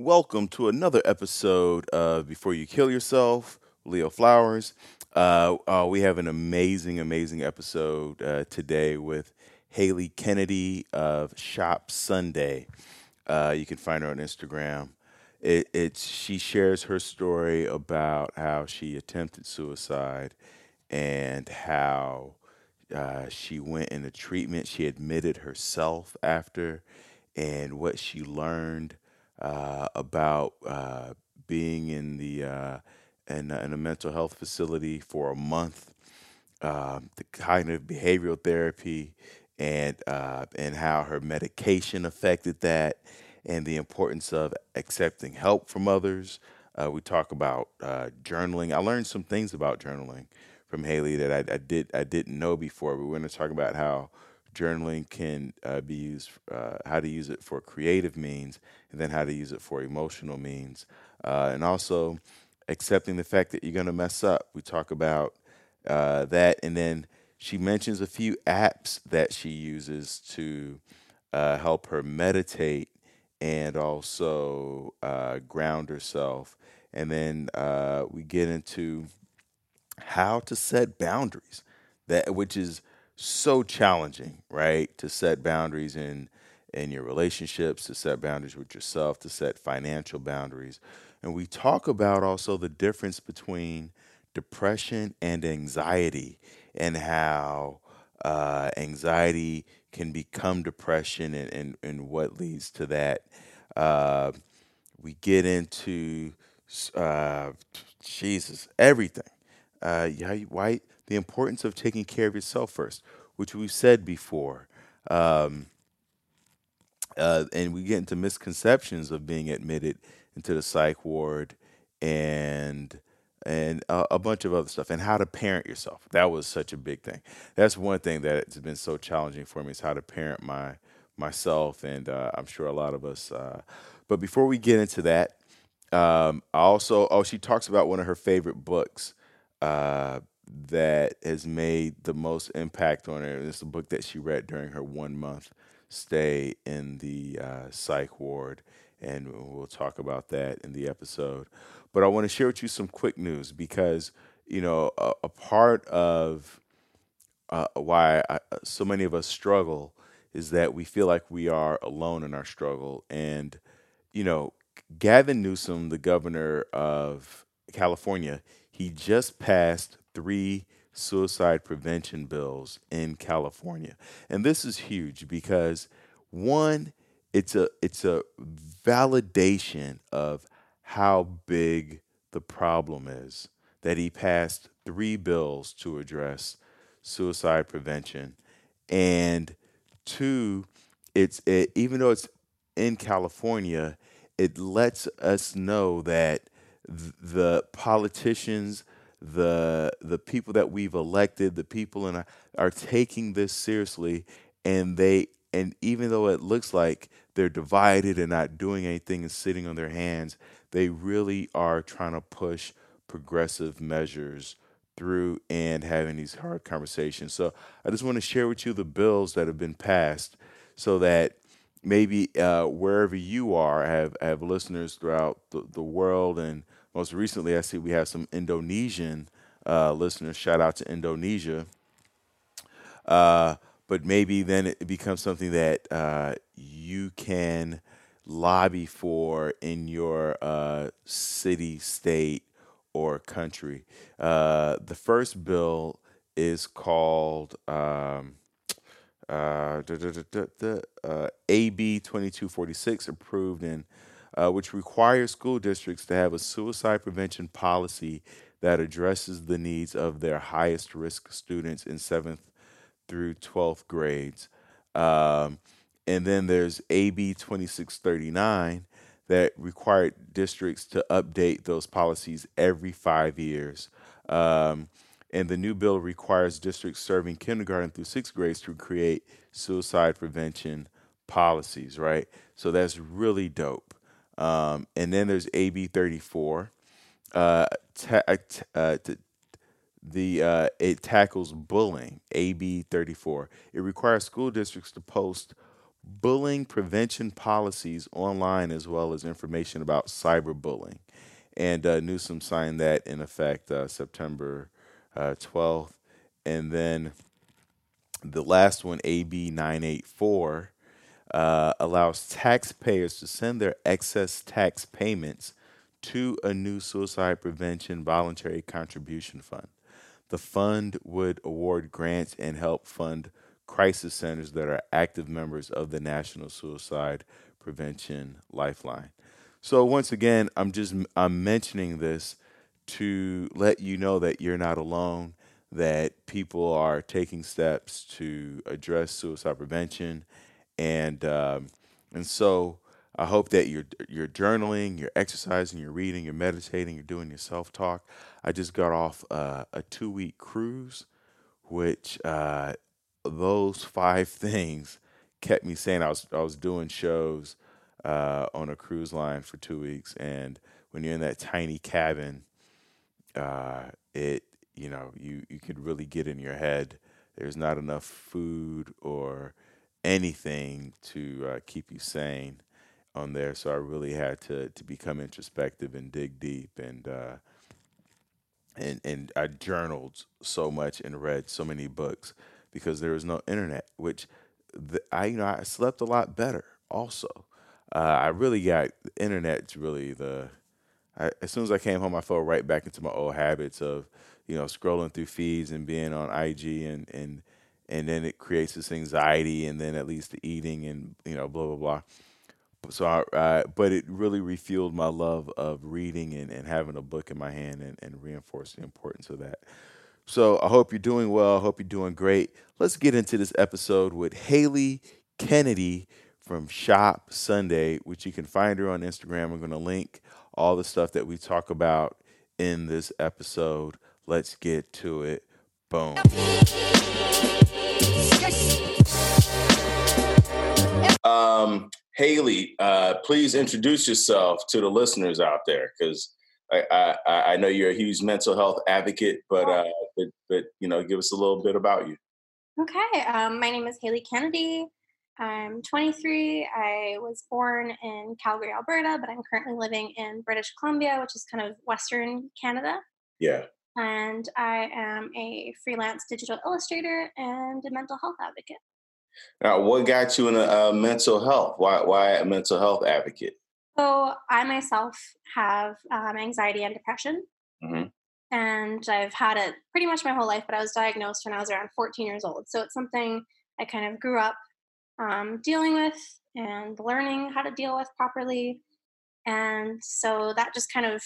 Welcome to another episode of Before You Kill Yourself, Leo Flowers. Uh, uh, we have an amazing, amazing episode uh, today with Haley Kennedy of Shop Sunday. Uh, you can find her on Instagram. It, it's she shares her story about how she attempted suicide and how uh, she went into treatment. She admitted herself after, and what she learned uh, about uh, being in the uh, in, in, a mental health facility for a month, um, the of behavioral therapy, and uh, and how her medication affected that, and the importance of accepting help from others. Uh, we talk about uh, journaling. I learned some things about journaling from Haley that I, I did I didn't know before. We're going to talk about how journaling can uh, be used, uh, how to use it for creative means, and then how to use it for emotional means, uh, and also accepting the fact that you're going to mess up. We talk about uh, that, and then she mentions a few apps that she uses to uh, help her meditate and also uh, ground herself. And then we get into how to set boundaries, that which is so challenging, right? To set boundaries in in your relationships, to set boundaries with yourself, to set financial boundaries. And we talk about also the difference between depression and anxiety and how uh, anxiety can become depression and, and, and what leads to that. Uh, we get into uh, Jesus, everything. Uh, why the importance of taking care of yourself first, which we've said before. Um, uh, and we get into misconceptions of being admitted into the psych ward and and a, a, bunch of other stuff and how to parent yourself that was such a big thing that's one thing that's been so challenging for me is how to parent my myself and uh, i'm sure a lot of us uh, but before we get into that um, I also oh she talks about one of her favorite books uh, that has made the most impact on her. It's a book that she read during her one month stay in the uh, psych ward, and we'll talk about that in the episode. But I want to share with you some quick news because you know a, a part of uh, why I, so many of us struggle is that we feel like we are alone in our struggle, and you know Gavin Newsom, the governor of California, he just passed three suicide prevention bills in California. And this is huge because one, it's a it's a validation of how big the problem is that he passed three bills to address suicide prevention. And two, it's it, even though it's in California, it lets us know that the politicians, the the people that we've elected, the people our, are taking this seriously, and they and even though it looks like they're divided and not doing anything and sitting on their hands, they really are trying to push progressive measures through and having these hard conversations. So I just want to share with you the bills that have been passed so that maybe uh, wherever you are, I have have listeners throughout the, the world and most recently, I see we have some Indonesian uh, listeners. Shout out to Indonesia. Uh, but maybe then it becomes something that uh, you can lobby for in your uh, city, state, or country. Uh, the first bill is called um, uh, AB 2246, approved in uh, which requires school districts to have a suicide prevention policy that addresses the needs of their highest risk students in seventh through 12th grades. Um, and then there's AB 2639 that required districts to update those policies every five years. Um, and the new bill requires districts serving kindergarten through sixth grades to create suicide prevention policies, right? So that's really dope. Um, and then there's AB 34. Uh, ta- uh, uh t- the uh, it tackles bullying. AB 34. It requires school districts to post bullying prevention policies online as well as information about cyberbullying. And uh, Newsom signed that in effect uh, September uh, 12th. And then the last one, AB 984, uh, allows taxpayers to send their excess tax payments to a new suicide prevention voluntary contribution fund. The fund would award grants and help fund crisis centers that are active members of the National Suicide Prevention Lifeline. So once again, I'm just I'm mentioning this to let you know that you're not alone, that people are taking steps to address suicide prevention, and um, and so I hope that you're you're journaling, you're exercising, you're reading, you're meditating, you're doing your self talk. I just got off uh, a two week cruise, which uh, those five things kept me sane. I was I was doing shows uh, on a cruise line for two weeks, and when you're in that tiny cabin, uh, it you know you you could really get in your head. There's not enough food or anything to uh, keep you sane on there, so I really had to to become introspective and dig deep and. Uh, and, and I journaled so much and read so many books because there was no internet, which the, I you know I slept a lot better also. Uh, I really got the internet's really the. I, as soon as I came home, I fell right back into my old habits of, you know, scrolling through feeds and being on IG and and and then it creates this anxiety and then at least the eating and you know blah blah blah. So I, but it really refueled my love of reading and, and having a book in my hand and, and reinforced the importance of that. So I hope you're doing well. I hope you're doing great. Let's get into this episode with Haley Kennedy from Shop Sunday, which you can find her on Instagram. I'm going to link all the stuff that we talk about in this episode. Let's get to it. Boom. Um, Haley, uh, please introduce yourself to the listeners out there because I, I, I, know you're a huge mental health advocate, but, uh, but, but, you know, give us a little bit about you. Okay. Um, my name is Haley Kennedy. I'm 23. I was born in Calgary, Alberta, but I'm currently living in British Columbia, which is kind of Western Canada. Yeah. And I am a freelance digital illustrator and a mental health advocate. Now, what got you into uh, mental health? Why, why a mental health advocate? So, I myself have um, anxiety and depression. Mm-hmm. And I've had it pretty much my whole life, but I was diagnosed when I was around 14 years old. So, it's something I kind of grew up um, dealing with and learning how to deal with properly. And so that just kind of,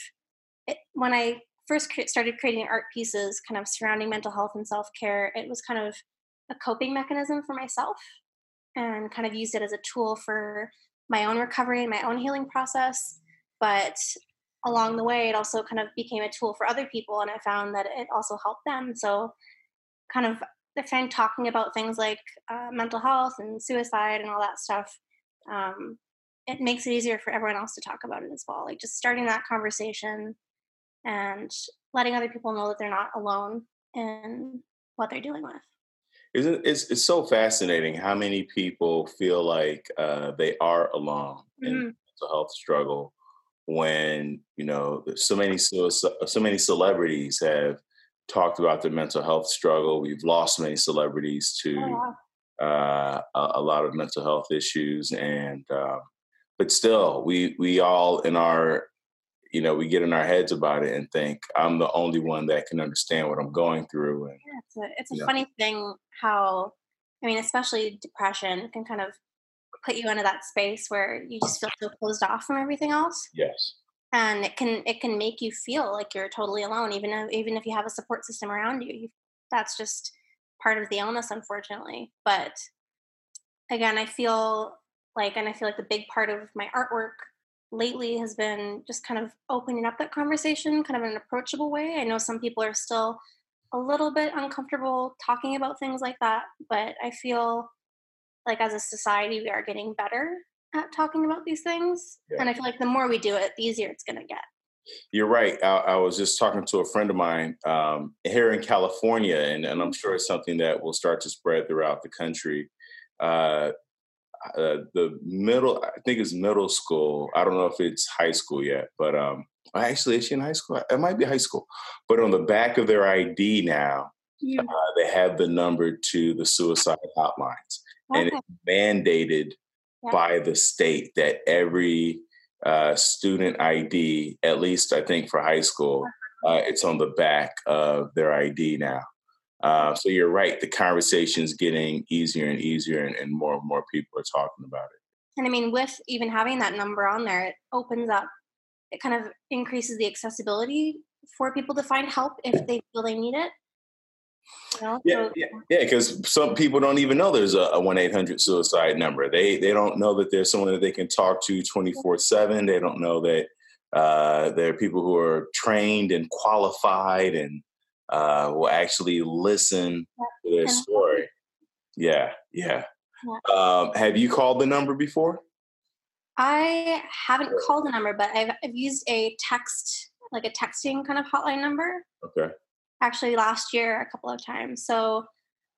it, when I first started creating art pieces kind of surrounding mental health and self care, it was kind of a coping mechanism for myself and kind of used it as a tool for my own recovery and my own healing process. But along the way, it also kind of became a tool for other people, and I found that it also helped them. So, kind of I find talking about things like uh, mental health and suicide and all that stuff, um, it makes it easier for everyone else to talk about it as well. Like just starting that conversation and letting other people know that they're not alone in what they're dealing with. Isn't it's it's so fascinating how many people feel like uh, they are alone mm-hmm. in mental health struggle when you know so many so, so many celebrities have talked about their mental health struggle. We've lost many celebrities to oh, uh, a, a, lot of mental health issues, and uh, but still, we we all in our you know we get in our heads about it and think I'm the only one that can understand what I'm going through. And yeah, it's a, it's a funny know. thing how I mean, especially depression can kind of put you into that space where you just feel so closed off from everything else. Yes and it can it can make you feel like you're totally alone even if, even if you have a support system around you, you that's just part of the illness unfortunately but again i feel like and i feel like the big part of my artwork lately has been just kind of opening up that conversation kind of in an approachable way i know some people are still a little bit uncomfortable talking about things like that but i feel like as a society we are getting better at talking about these things. Yeah. And I feel like the more we do it, the easier it's going to get. You're right. I, I, was just talking to a friend of mine um, here in California, and, and, I'm sure it's something that will start to spread throughout the country. Uh, uh, the middle. I think it's middle school. I don't know if it's high school yet, but um, actually, is she in high school? It might be high school. But on the back of their ID now, yeah. uh, they have the number to the suicide hotlines, okay. and it's mandated yeah. by the state that every uh, student ID, at least I think for high school, uh, it's on the back of their ID now. Uh, so you're right. The conversation is getting easier and easier, and, and, more and more people are talking about it. And I mean, with even having that number on there, it opens up. It kind of increases the accessibility for people to find help if they feel they need it. You know? Yeah, so, yeah, yeah. Because some people don't even know there's a one eight hundred suicide number. They they don't know that there's someone that they can talk to twenty four seven. They don't know that uh, there are people who are trained and qualified and uh, will actually listen to their story. Yeah, yeah. Um, have you called the number before? I haven't called the number, but I've, I've used a text, like a texting kind of hotline number. Okay. Actually, last year a couple of times. So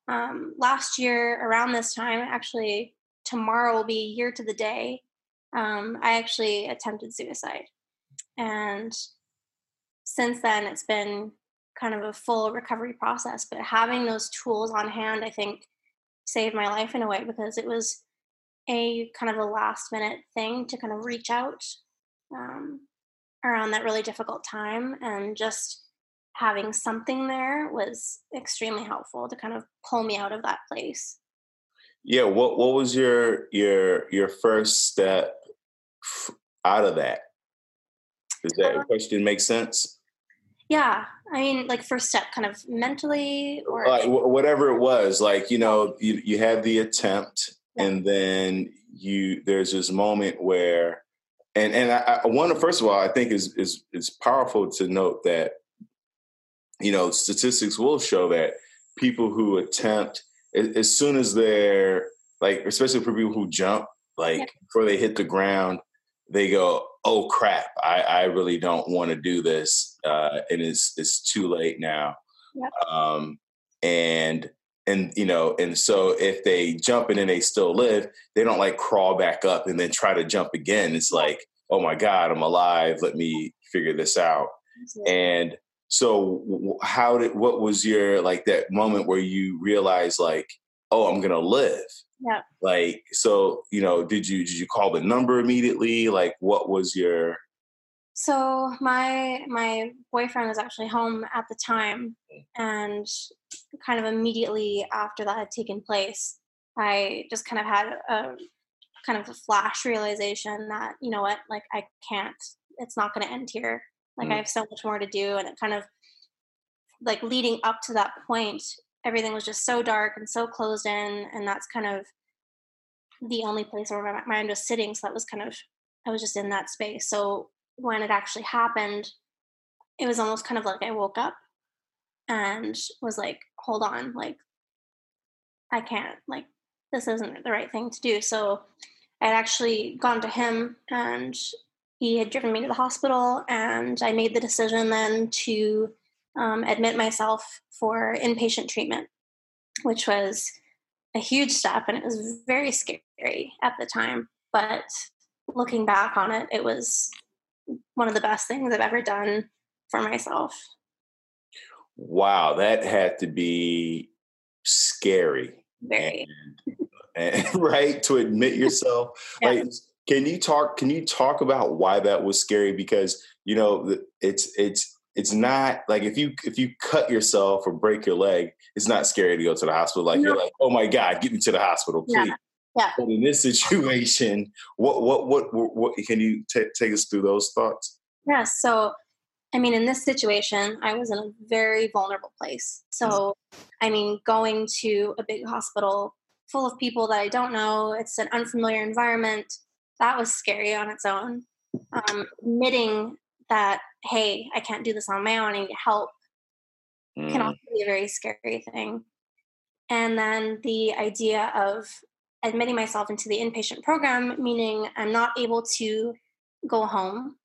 um, last year around this time, actually tomorrow will be year to the day. Um, I actually attempted suicide, and since then it's been kind of a full recovery process. But having those tools on hand, I think, saved my life in a way because it was a kind of a last minute thing to kind of reach out um, around that really difficult time and just having something there was extremely helpful to kind of pull me out of that place yeah what what was your your your first step out of that does that uh, question make sense yeah, I mean, like first step, kind of mentally, or like whatever it was. Like you know, you you had the attempt, yeah. and then you there's this moment where, and and I, I want to first of all, I think is is is powerful to note that, you know, statistics will show that people who attempt as soon as they're like, especially for people who jump, like yeah. before they hit the ground, they go, "Oh crap, I, I really don't want to do this," uh, and it's it's too late now. Yep. Um, and and you know, and so if they jump and then they still live, they don't like crawl back up and then try to jump again. It's like, "Oh my God, I'm alive. Let me figure this out." And so, how did what was your like that moment where you realized like, "Oh, I'm gonna live." Yeah. Like, so, you know, did you did you call the number immediately? Like what was your so my my boyfriend was actually home at the time and kind of immediately after that had taken place, I just kind of had a kind of a flash realization that, you know what, like I can't, it's not gonna end here. Like mm. I have so much more to do. And it kind of like leading up to that point, everything was just so dark and so closed in and that's kind of the only place where my mind was sitting so that was kind of i was just in that space. So when it actually happened it was almost kind of like i woke up and was like hold on like i can't like this isn't the right thing to do. So i'd actually gone to him and he had driven me to the hospital and i made the decision then to um, admit myself for inpatient treatment, which was a huge step and it was very scary at the time. But looking back on it, it was one of the best things I've ever done for myself. Wow, that had to be scary. Very. And, and, right to admit yourself. yeah. Like can you talk can you talk about why that was scary because you know it's it's it's not like if you if you cut yourself or break your leg, it's not scary to go to the hospital. Like no. you're like, oh my god, get me to the hospital, please. Yeah. yeah. But in this situation, what what what what, what can you t- take us through those thoughts? Yeah. So, I mean, in this situation, I was in a very vulnerable place. So, I mean, going to a big hospital full of people that I don't know, it's an unfamiliar environment. That was scary on its own. Um, admitting that hey i can't do this on my own i need help mm. can also be a very scary thing and then the idea of admitting myself into the inpatient program meaning i'm not able to go home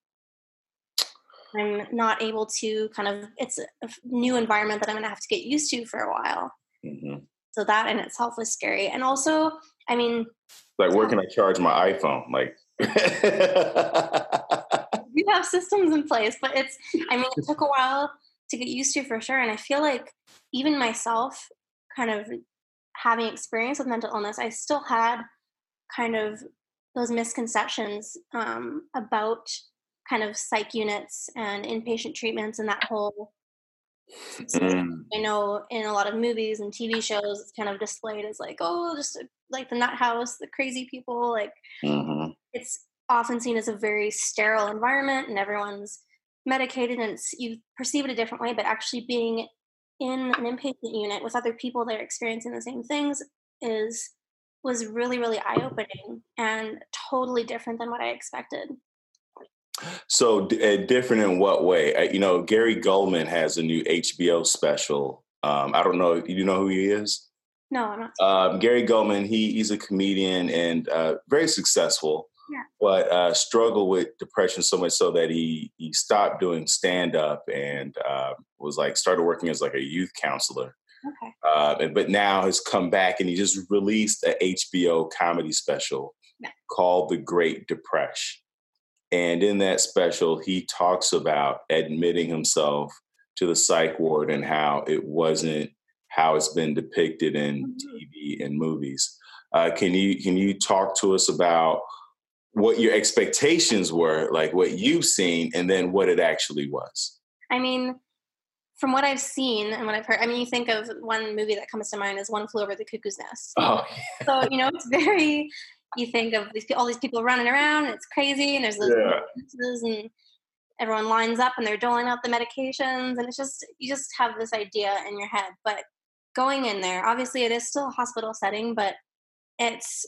i'm not able to kind of it's a new environment that i'm going to have to get used to for a while mm-hmm. So that in itself was scary. And also, I mean, like where can I charge my iPhone? Like we have systems in place, but it's I mean, it took a while to get used to for sure. And I feel like even myself kind of having experience with mental illness, I still had kind of those misconceptions um, about kind of psych units and inpatient treatments and that whole Mm. I know in a lot of movies and TV shows, it's kind of displayed as like, oh, just like the nut house, the crazy people. Like mm-hmm. it's often seen as a very sterile environment, and everyone's medicated, and you perceive it a different way. But actually, being in an inpatient unit with other people that are experiencing the same things is was really really eye opening and totally different than what I expected. So uh, different in what way? Uh, you know, Gary Gulman has a new HBO special. Um, I don't know. You know who he is? No, I'm not. Um, Gary Gulman. He, he's a comedian and uh, very successful. Yeah. But uh, struggled with depression so much so that he he stopped doing stand up and uh, was like started working as like a youth counselor. Okay. Uh, but now has come back and he just released a HBO comedy special yeah. called The Great Depression. And in that special, he talks about admitting himself to the psych ward and how it wasn't how it's been depicted in mm-hmm. TV and movies. Uh, can you can you talk to us about what your expectations were, like what you've seen, and then what it actually was? I mean, from what I've seen and what I've heard, I mean, you think of one movie that comes to mind is One Flew Over the Cuckoo's Nest. Oh, yeah. so you know, it's very you think of these all these people running around and it's crazy and there's those yeah. and everyone lines up and they're doling out the medications and it's just you just have this idea in your head but going in there obviously it is still a hospital setting but it's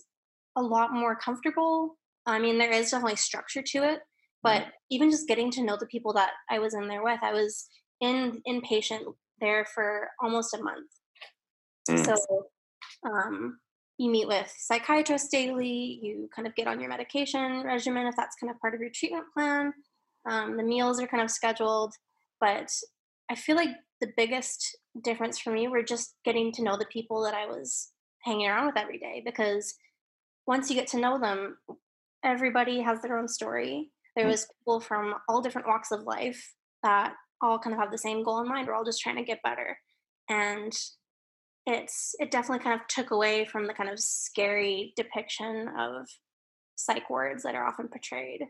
a lot more comfortable i mean there is definitely structure to it but mm-hmm. even just getting to know the people that i was in there with i was in inpatient there for almost a month mm. so um you meet with psychiatrists daily you kind of get on your medication regimen if that's kind of part of your treatment plan um, the meals are kind of scheduled but i feel like the biggest difference for me were just getting to know the people that i was hanging around with every day because once you get to know them everybody has their own story there mm. was people from all different walks of life that all kind of have the same goal in mind we're all just trying to get better and it's it definitely kind of took away from the kind of scary depiction of psych wards that are often portrayed.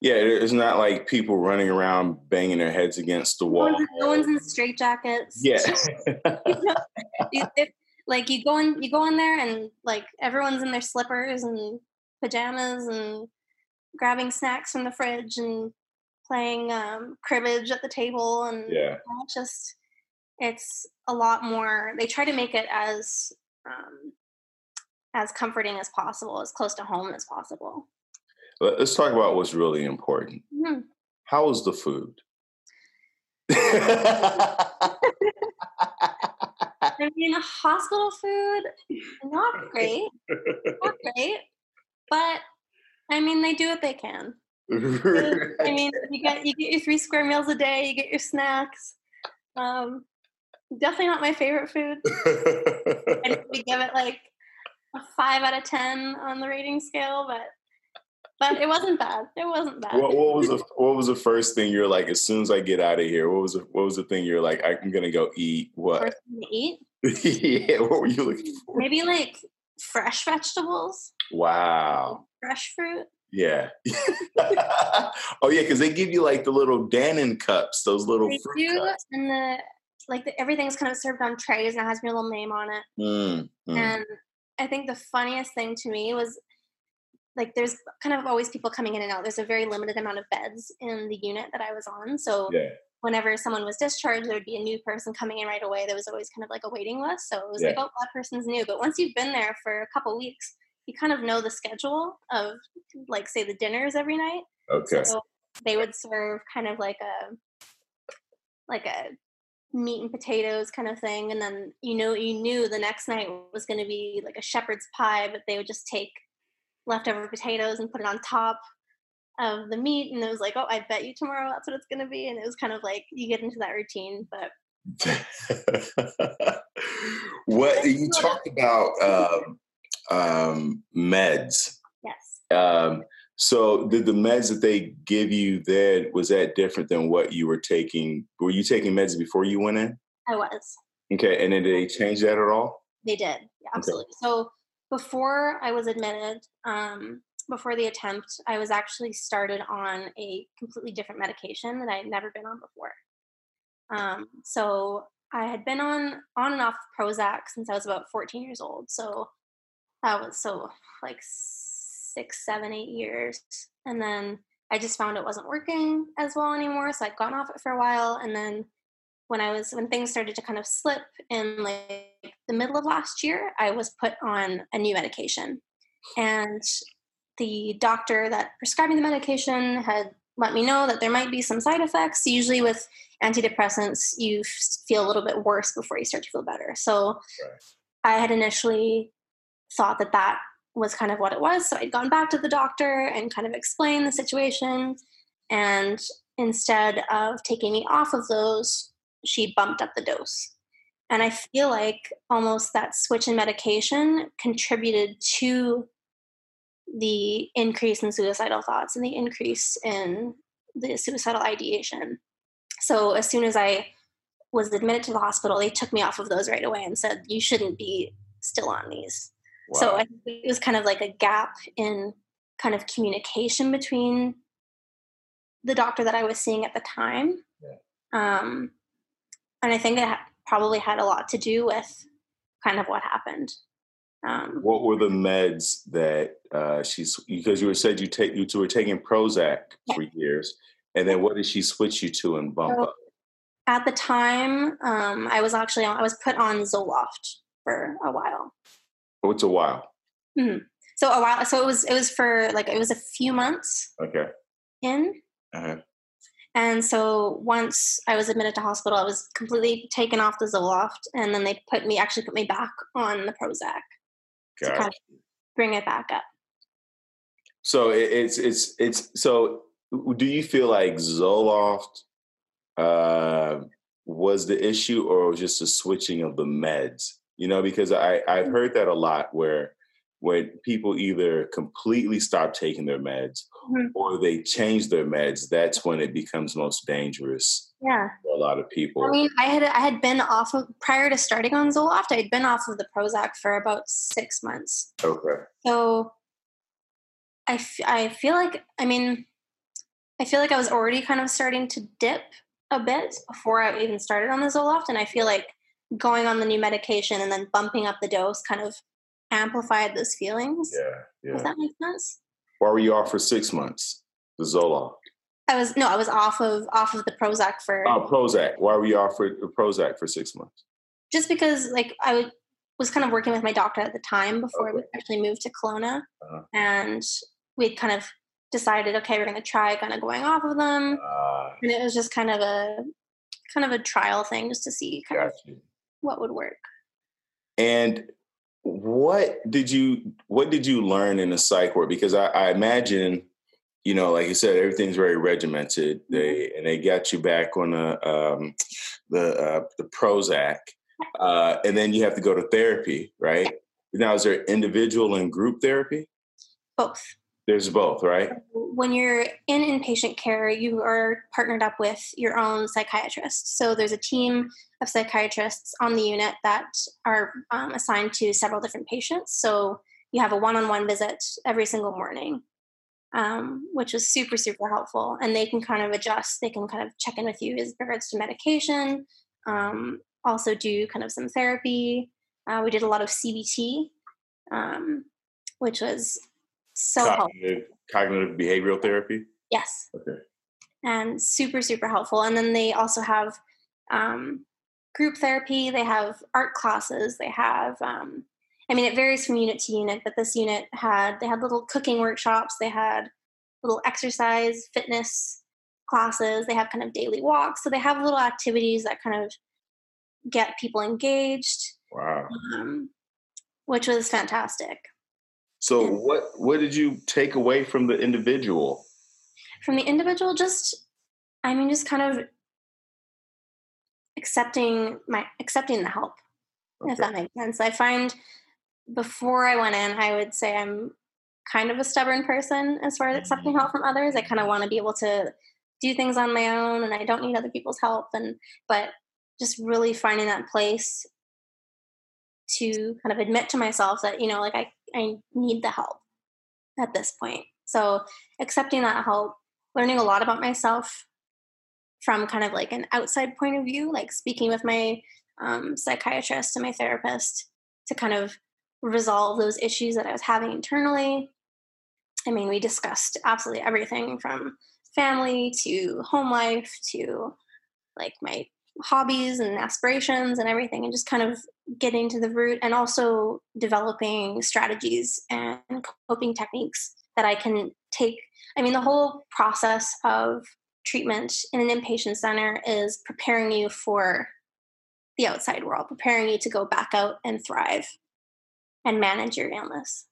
Yeah, it's not like people running around banging their heads against the wall. No one's, in straitjackets. Yeah. you know, like you go in, you go in there, and like everyone's in their slippers and pajamas and grabbing snacks from the fridge and playing um, cribbage at the table, and yeah, it's just it's a lot more they try to make it as um, as comforting as possible as close to home as possible. Let's talk about what's really important. Mm-hmm. how was the food? I mean, hospital food, not great, not great, but I mean, they do what they can. I mean, you get you get your three square meals a day, you get your snacks. Um, definitely not my favorite food. I'd give it like a five out of ten on the rating scale, but but it wasn't bad. It wasn't bad. What, what was the What was the first thing you're like? As soon as I get out of here, what was the What was the thing you're like? I'm gonna go eat. What? First thing to eat? yeah. What were you looking for? Maybe like fresh vegetables. Wow. Fresh fruit. Yeah. oh yeah, because they give you like the little Dannon cups, those little they fruit do, cups. and the like the, everything's kind of served on trays and it has your little name on it. Mm, mm. And I think the funniest thing to me was like there's kind of always people coming in and out. There's a very limited amount of beds in the unit that I was on. So yeah. Whenever someone was discharged, there would be a new person coming in right away. There was always kind of like a waiting list. So it was yeah. like, oh, that person's new. But once you've been there for a couple weeks, you kind of know the schedule of like say the dinners every night. Okay. So they would serve kind of like a like a meat and potatoes kind of thing and then you know you knew the next night was going to be like a shepherd's pie but they would just take leftover potatoes and put it on top of the meat and it was like oh i bet you tomorrow that's what it's going to be and it was kind of like you get into that routine but what you talked about um, um, meds. Yes. Um, so did the meds that they give you there was that different than what you were taking? Were you taking meds before you went in? I was. Okay, and then did they change that at all? They did, yeah, absolutely. Okay. So before I was admitted, um, before the attempt, I was actually started on a completely different medication that I had never been on before. Um, so I had been on on and off Prozac since I was about 14 years old. So that was so like six, seven, eight years. And then I just found it wasn't working as well anymore. So I'd gone off it for a while. And then when I was when things started to kind of slip in like the middle of last year, I was put on a new medication. And the doctor that prescribed me the medication had let me know that there might be some side effects. Usually with antidepressants, you feel a little bit worse before you start to feel better. So right. I had initially thought that that was kind of what it was. So I'd gone back to the doctor and kind of explained the situation. And instead of taking me off of those, she bumped up the dose. And I feel like almost that switch in medication contributed to the increase in suicidal thoughts and the increase in the suicidal ideation. So as soon as I was admitted to the hospital, they took me off of those right away and said, You shouldn't be still on these. Wow. So I think it was kind of like a gap in kind of communication between the doctor that I was seeing at the time. Yeah. Um, and I think it probably had a lot to do with kind of what happened. Um, what were the meds that uh, she's because you were said you take you were taking Prozac yeah. for years, and then what did she switch you to and bump so, up? At the time, um, I was actually I was put on Zoloft for a while. What's a while? Mm-hmm. So a while. So it was it was for like it was a few months. Okay. In. Uh-huh. And so once I was admitted to hospital, I was completely taken off the Zoloft, and then they put me actually put me back on the Prozac to kind of bring it back up. So it's it's it's so. Do you feel like Zoloft uh, was the issue, or was just the switching of the meds? You know, because I I've mm. heard that a lot where when people either completely stop taking their meds mm-hmm. or they change their meds, that's when it becomes most dangerous. Yeah, a lot of people. I mean, I had I had been off of prior to starting on Zoloft. I had been off of the Prozac for about six months. Okay. So, I, f- I feel like I mean, I feel like I was already kind of starting to dip a bit before I even started on the Zoloft, and I feel like going on the new medication and then bumping up the dose kind of amplified those feelings. Yeah, yeah. Does that make sense? Why were you off for six months? The Zoloft. I was no, I was off of off of the Prozac for. Oh, Prozac. Why were you off for Prozac for six months? Just because, like, I would, was kind of working with my doctor at the time before okay. we actually moved to Kelowna, uh-huh. and we kind of decided, okay, we're going to try kind of going off of them, uh, and it was just kind of a kind of a trial thing just to see kind of you. what would work. And what did you what did you learn in the psych ward? Because I, I imagine, you know, like you said, everything's very regimented. Mm-hmm. They and they got you back on the um, the uh, the Prozac, uh, and then you have to go to therapy, right? Now, is there individual and group therapy? Both. There's both, right? When you're in inpatient care, you are partnered up with your own psychiatrist. So there's a team of psychiatrists on the unit that are um, assigned to several different patients. So you have a one on one visit every single morning, um, which is super, super helpful. And they can kind of adjust, they can kind of check in with you as regards to medication, um, also do kind of some therapy. Uh, we did a lot of CBT, um, which was so cognitive, helpful. Cognitive behavioral therapy? Yes. Okay. And super, super helpful. And then they also have um, group therapy, they have art classes, they have, um, I mean, it varies from unit to unit, but this unit had, they had little cooking workshops, they had little exercise, fitness classes, they have kind of daily walks. So they have little activities that kind of get people engaged. Wow. Um, which was fantastic. So what what did you take away from the individual? From the individual, just I mean, just kind of accepting my accepting the help. okay. if that makes sense. I find before I went in, I would say I'm kind of a stubborn person as far as accepting help from others. I kind of want to be able to do things on my own and I don't need other people's help and but just really finding that place to kind of admit to myself that you know like I I need the help at this point. So accepting that help, learning a lot about myself from kind of like an outside point of view, like speaking with my um, psychiatrist and my therapist to kind of resolve those issues that I was having internally. I mean, we discussed absolutely everything from family to home life to like my hobbies and aspirations and everything, and just kind of getting to the root and also developing strategies and coping techniques that I can take. I mean, the whole process of treatment in an inpatient center is preparing you for the outside world, preparing you to go back out and thrive and manage your illness?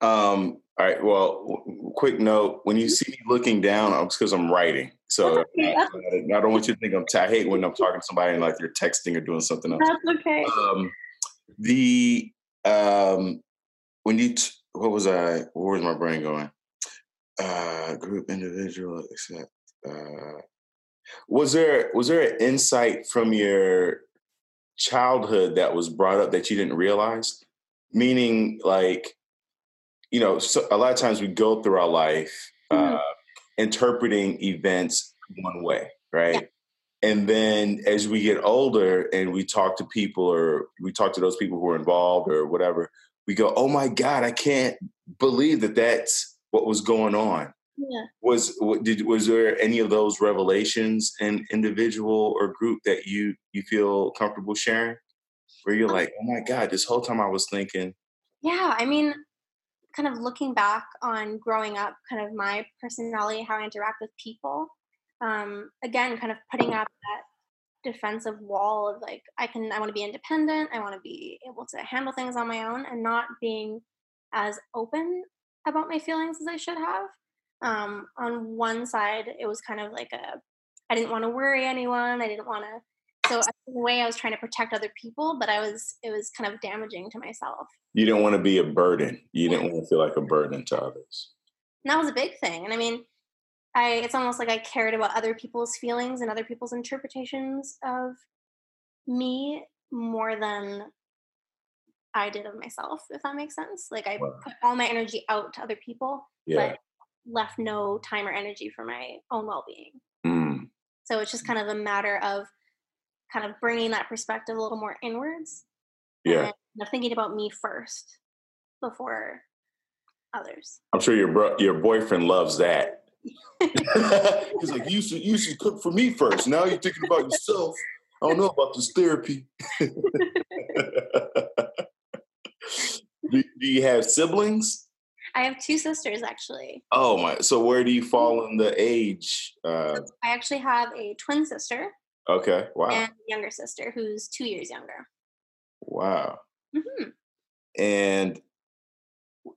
Um, all right. Well, w- quick note: when you mm-hmm. see me looking down, it's because I'm writing. So okay. I, I, don't want you to think I'm. T- I hate when I'm talking to somebody and like you're texting or doing something else. That's okay. Um, the um, when you t- what was I? Where was my brain going? Uh, group, individual, except. Uh, was there was there an insight from your childhood that was brought up that you didn't realize? Meaning, like, you know, so a lot of times we go through our life mm-hmm. uh, interpreting events one way, right? Yeah. And then as we get older and we talk to people or we talk to those people who are involved or whatever, we go, oh my God, I can't believe that that's what was going on. Yeah. Was did was there any of those revelations in individual or group that you you feel comfortable sharing? Where you're um like, oh my god, this whole time I was thinking. Yeah, I mean, kind of looking back on growing up, kind of my personality, how I interact with people. Um, again, kind of putting up that defensive wall of like, I can, I want to be independent. I want to be able to handle things on my own, and not being as open about my feelings as I should have um, on one side it was kind of like a i didn't want to worry anyone i didn't want to so in a way i was trying to protect other people but i was it was kind of damaging to myself you didn't want to be a burden you didn't want to feel like a burden to others and that was a big thing and i mean i it's almost like i cared about other people's feelings and other people's interpretations of me more than i did of myself if that makes sense like i wow. put all my energy out to other people yeah. but left no time or energy for my own well-being. Mm. so it's just kind of a matter of kind of bringing that perspective a little more inwards yeah. thinking about me first before others. I'm sure your bro- your boyfriend loves that. He's like you should you should cook for me first. Now you're thinking about yourself. I don't know about this therapy. Do, do you have siblings I have two sisters actually. Oh my! So where do you fall in the age? Uh... I actually have a twin sister. Okay. Wow. And a younger sister who's two years younger. Wow. Mm-hmm. And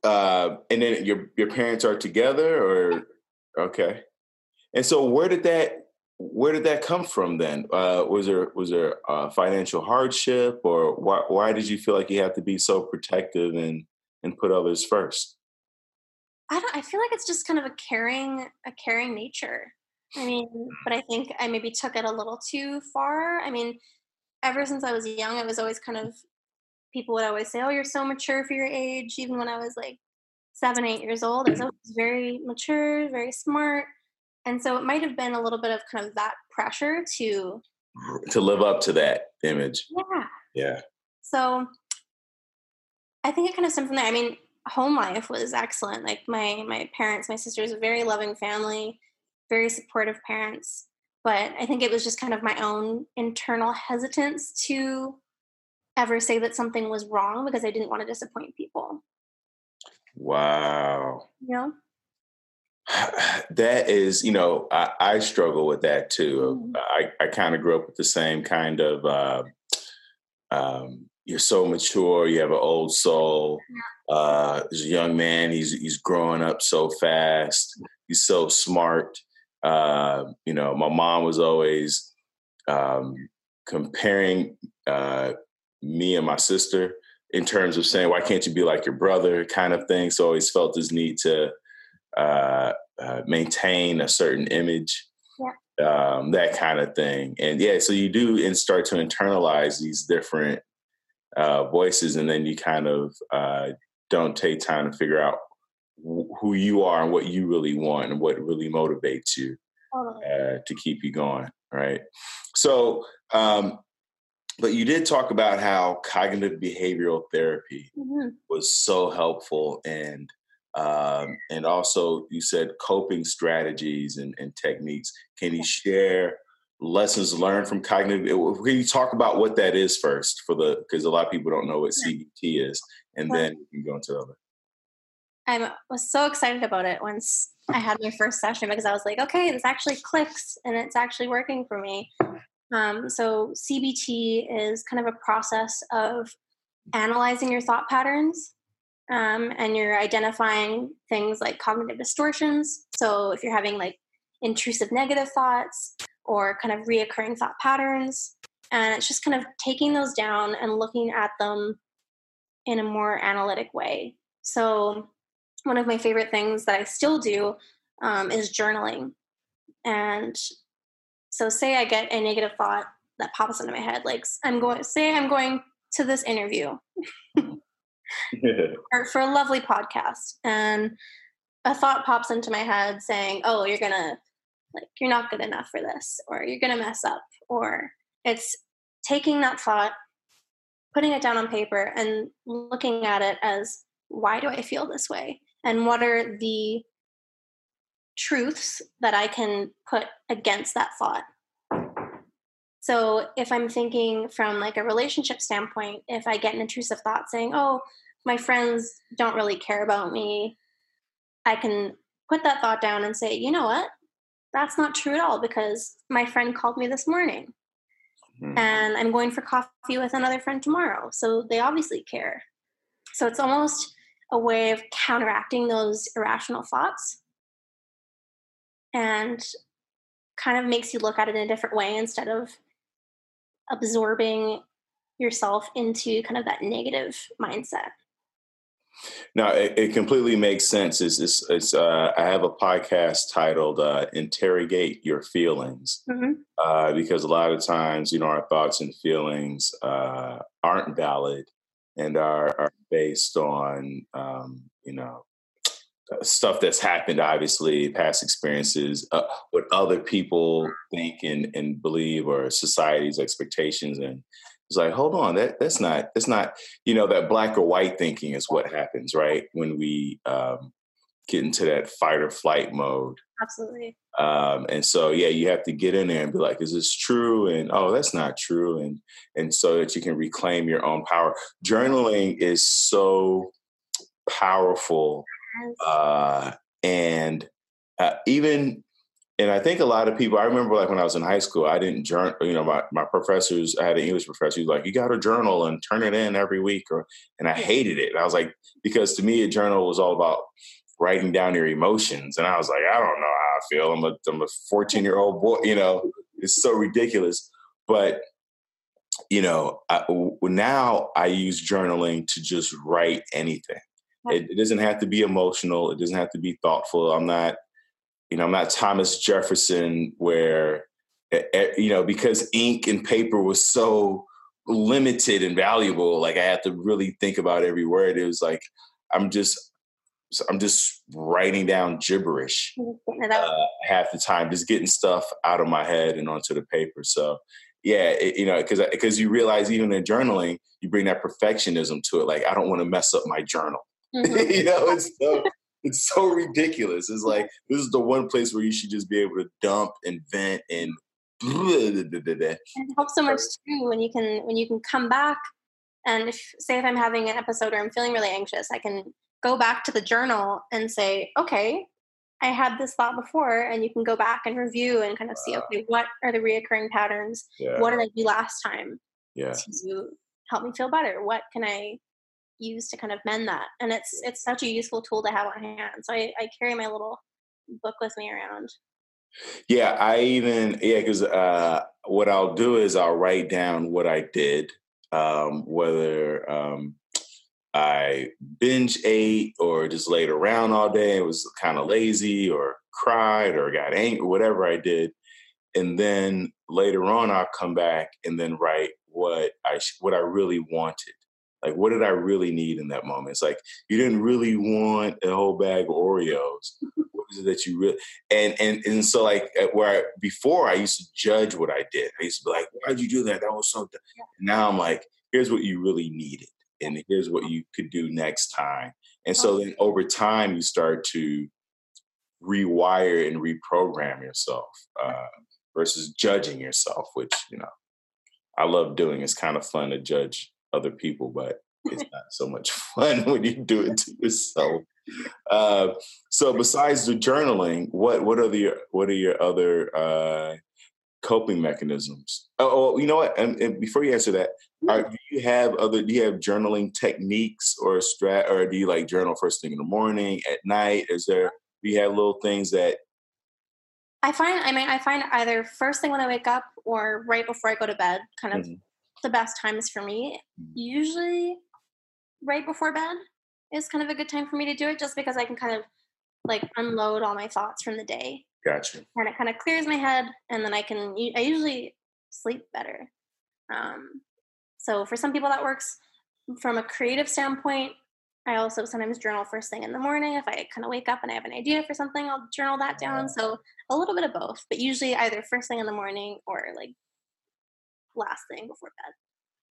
uh, and then your your parents are together, or okay. And so where did that where did that come from then? Uh, was there was there uh, financial hardship, or why why did you feel like you had to be so protective and and put others first? I don't. I feel like it's just kind of a caring, a caring nature. I mean, but I think I maybe took it a little too far. I mean, ever since I was young, I was always kind of people would always say, "Oh, you're so mature for your age." Even when I was like seven, eight years old, I was very mature, very smart, and so it might have been a little bit of kind of that pressure to to live up to that image. Yeah. Yeah. So I think it kind of stemmed from there. I mean, home life was excellent. Like my my parents, my sisters, a very loving family, very supportive parents. But I think it was just kind of my own internal hesitance to ever say that something was wrong because I didn't want to disappoint people. Wow. Yeah. That is, you know, I, I struggle with that too. Mm-hmm. I, I kind of grew up with the same kind of uh, um, you're so mature, you have an old soul. Uh, as a young man, he's he's growing up so fast. He's so smart. Uh, you know, my mom was always um, comparing uh, me and my sister in terms of saying, why can't you be like your brother kind of thing. So I always felt this need to uh, uh, maintain a certain image, yeah. um, that kind of thing. And yeah, so you do and start to internalize these different uh, voices, and then you kind of uh, don't take time to figure out who you are and what you really want and what really motivates you uh, to keep you going, right? So, um, but you did talk about how cognitive behavioral therapy mm-hmm. was so helpful and um, and also you said coping strategies and, and techniques can you share lessons learned from cognitive can you talk about what that is first for the because a lot of people don't know what cbt is and then you can go into other I was so excited about it once I had my first session because I was like, okay, this actually clicks and it's actually working for me. Um, so, CBT is kind of a process of analyzing your thought patterns um, and you're identifying things like cognitive distortions. So, if you're having like intrusive negative thoughts or kind of reoccurring thought patterns, and it's just kind of taking those down and looking at them in a more analytic way. So, one of my favorite things that I still do um, is journaling. And so, say I get a negative thought that pops into my head, like I'm going, say I'm going to this interview or for a lovely podcast, and a thought pops into my head saying, "Oh, you're gonna like you're not good enough for this, or you're gonna mess up," or it's taking that thought, putting it down on paper, and looking at it as why do I feel this way? and what are the truths that I can put against that thought. So if I'm thinking from like a relationship standpoint, if I get an intrusive thought saying, "Oh, my friends don't really care about me," I can put that thought down and say, "You know what? That's not true at all because my friend called me this morning." Mm-hmm. And I'm going for coffee with another friend tomorrow. So they obviously care. So it's almost a way of counteracting those irrational thoughts and kind of makes you look at it in a different way instead of absorbing yourself into kind of that negative mindset. No, it, it completely makes sense. It's, it's, it's uh, I have a podcast titled uh, "Interrogate Your Feelings" mm-hmm. uh, because a lot of times, you know, our thoughts and feelings uh, aren't valid, and are, are based on um, you know stuff that's happened obviously past experiences uh, what other people think and, and believe or society's expectations and it's like hold on that that's not that's not you know that black or white thinking is what happens right? When we um, get into that fight or flight mode. Absolutely. Um, and so, yeah, you have to get in there and be like, "Is this true?" And oh, that's not true, and and so that you can reclaim your own power. Journaling is so powerful, uh, and uh, even and I think a lot of people. I remember like when I was in high school, I didn't journal. You know, my my professors. I had an English professor. He was like, "You got a journal and turn it in every week," or and I hated it. And I was like, because to me, a journal was all about writing down your emotions, and I was like, I don't know how I feel. I'm a I'm a 14 year old boy. You know, it's so ridiculous. But you know, I, now I use journaling to just write anything. It, it doesn't have to be emotional. It doesn't have to be thoughtful. I'm not, you know, I'm not Thomas Jefferson where, you know, because ink and paper was so limited and valuable. Like I had to really think about every word. It was like I'm just I'm just writing down gibberish uh, half the time, just getting stuff out of my head and onto the paper. So, yeah, it, you know, because because you realize even in journaling, you bring that perfectionism to it. Like, I don't want to mess up my journal. Mm-hmm. you know, it's so it's so ridiculous. It's like this is the one place where you should just be able to dump and vent and. It helps so much too when you can when you can come back and if say if I'm having an episode or I'm feeling really anxious, I can go back to the journal and say, okay, I had this thought before, and you can go back and review and kind of see, okay, what are the reoccurring patterns? Yeah. What did I do last time yeah. to help me feel better? What can I use to kind of mend that? And it's it's such a useful tool to have on hand. So I, I carry my little book with me around. Yeah, I even yeah, because uh, what I'll do is I'll write down what I did um, whether um, I binge ate or just laid around all day and was kind of lazy or cried or got angry, whatever I did. And then later on, I'll come back and then write what I what I really wanted. Like, what did I really need in that moment? It's like you didn't really want a whole bag of Oreos. What was it that you really and and and so like where I, before I used to judge what I did. I used to be like, why'd you do that? That was so. Now I'm like, here's what you really needed, and here's what you could do next time. And so then over time, you start to rewire and reprogram yourself uh, versus judging yourself, which you know I love doing. It's kind of fun to judge other people, but it's not so much fun when you do it to yourself. Uh, so besides the journaling, what what are the what are your other uh, coping mechanisms? Oh, oh, you know what? And, and before you answer that, are, do you have other? Do you have journaling techniques or strat, or do you like journal first thing in the morning, at night? Is there? Do you have little things that? I find. I mean, I find either first thing when I wake up or right before I go to bed, kind of mm-hmm. The best times for me. Mm-hmm. Usually, right before bed is kind of a good time for me to do it, just because I can kind of like unload all my thoughts from the day. Gotcha. And it kind of clears my head, and then I can. I usually sleep better. Um, so for some people that works. From a creative standpoint, I also sometimes journal first thing in the morning. If I kind of wake up and I have an idea for something, I'll journal that down. So a little bit of both, but usually either first thing in the morning or like last thing before bed.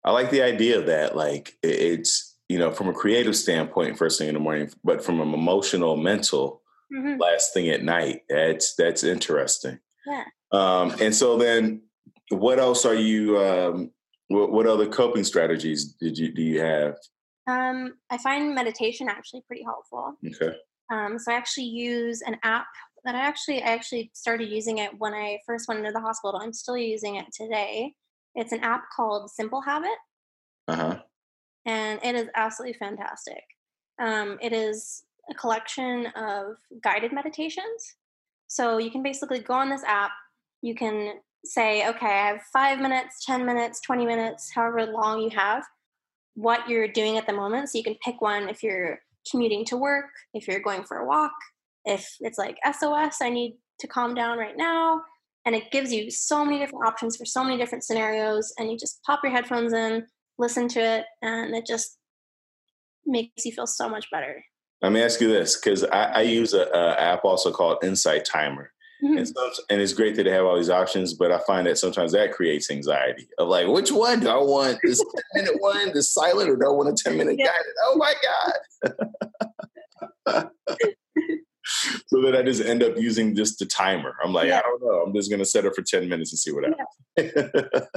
I like the idea of that. Like it's, you know, from a creative standpoint, first thing in the morning, but from an emotional, mental, mm-hmm. last thing at night. That's that's interesting. Yeah. Um, and so then, what else are you? Um, what, what other coping strategies did you do you have? Um, I find meditation actually pretty helpful. Okay. Um, so I actually use an app that I actually I actually started using it when I first went into the hospital. I'm still using it today. It's an app called Simple Habit. Uh huh. And it is absolutely fantastic. Um, it is a collection of guided meditations. So you can basically go on this app. You can say, okay, I have five minutes, 10 minutes, 20 minutes, however long you have, what you're doing at the moment. So you can pick one if you're commuting to work, if you're going for a walk, if it's like SOS, I need to calm down right now. And it gives you so many different options for so many different scenarios. And you just pop your headphones in, listen to it, and it just makes you feel so much better. Let me ask you this because I, I, use a, a app also called Insight Timer. Mm-hmm. And, and, it's great that they have all these options, but I find that sometimes that creates anxiety of like, which one do I want? This 10 minute one, the silent, or do I want a 10 minute yeah. guided? Oh my God. so then I just end up using just the timer. I'm like, yeah. I don't know. I'm just going to set it for 10 minutes and see what happens.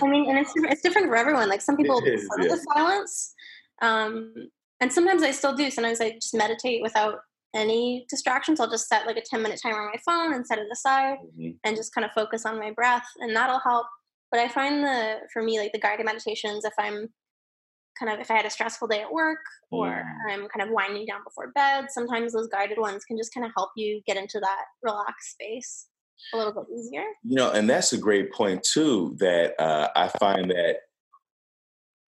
I mean, and it's, it's different for everyone. Like some people is, yeah. the silence. Um, and sometimes I still do. Sometimes I just meditate without any distractions. I'll just set like a 10 minute timer on my phone and set it aside mm-hmm. and just kind of focus on my breath and that'll help. But I find the, for me, like the guided meditations, if I'm kind of, if I had a stressful day at work or. I'm kind of winding down before bed, sometimes those guided ones can just kind of help you get into that relaxed space a little bit easier. You know, and that's a great point too, that uh, I find that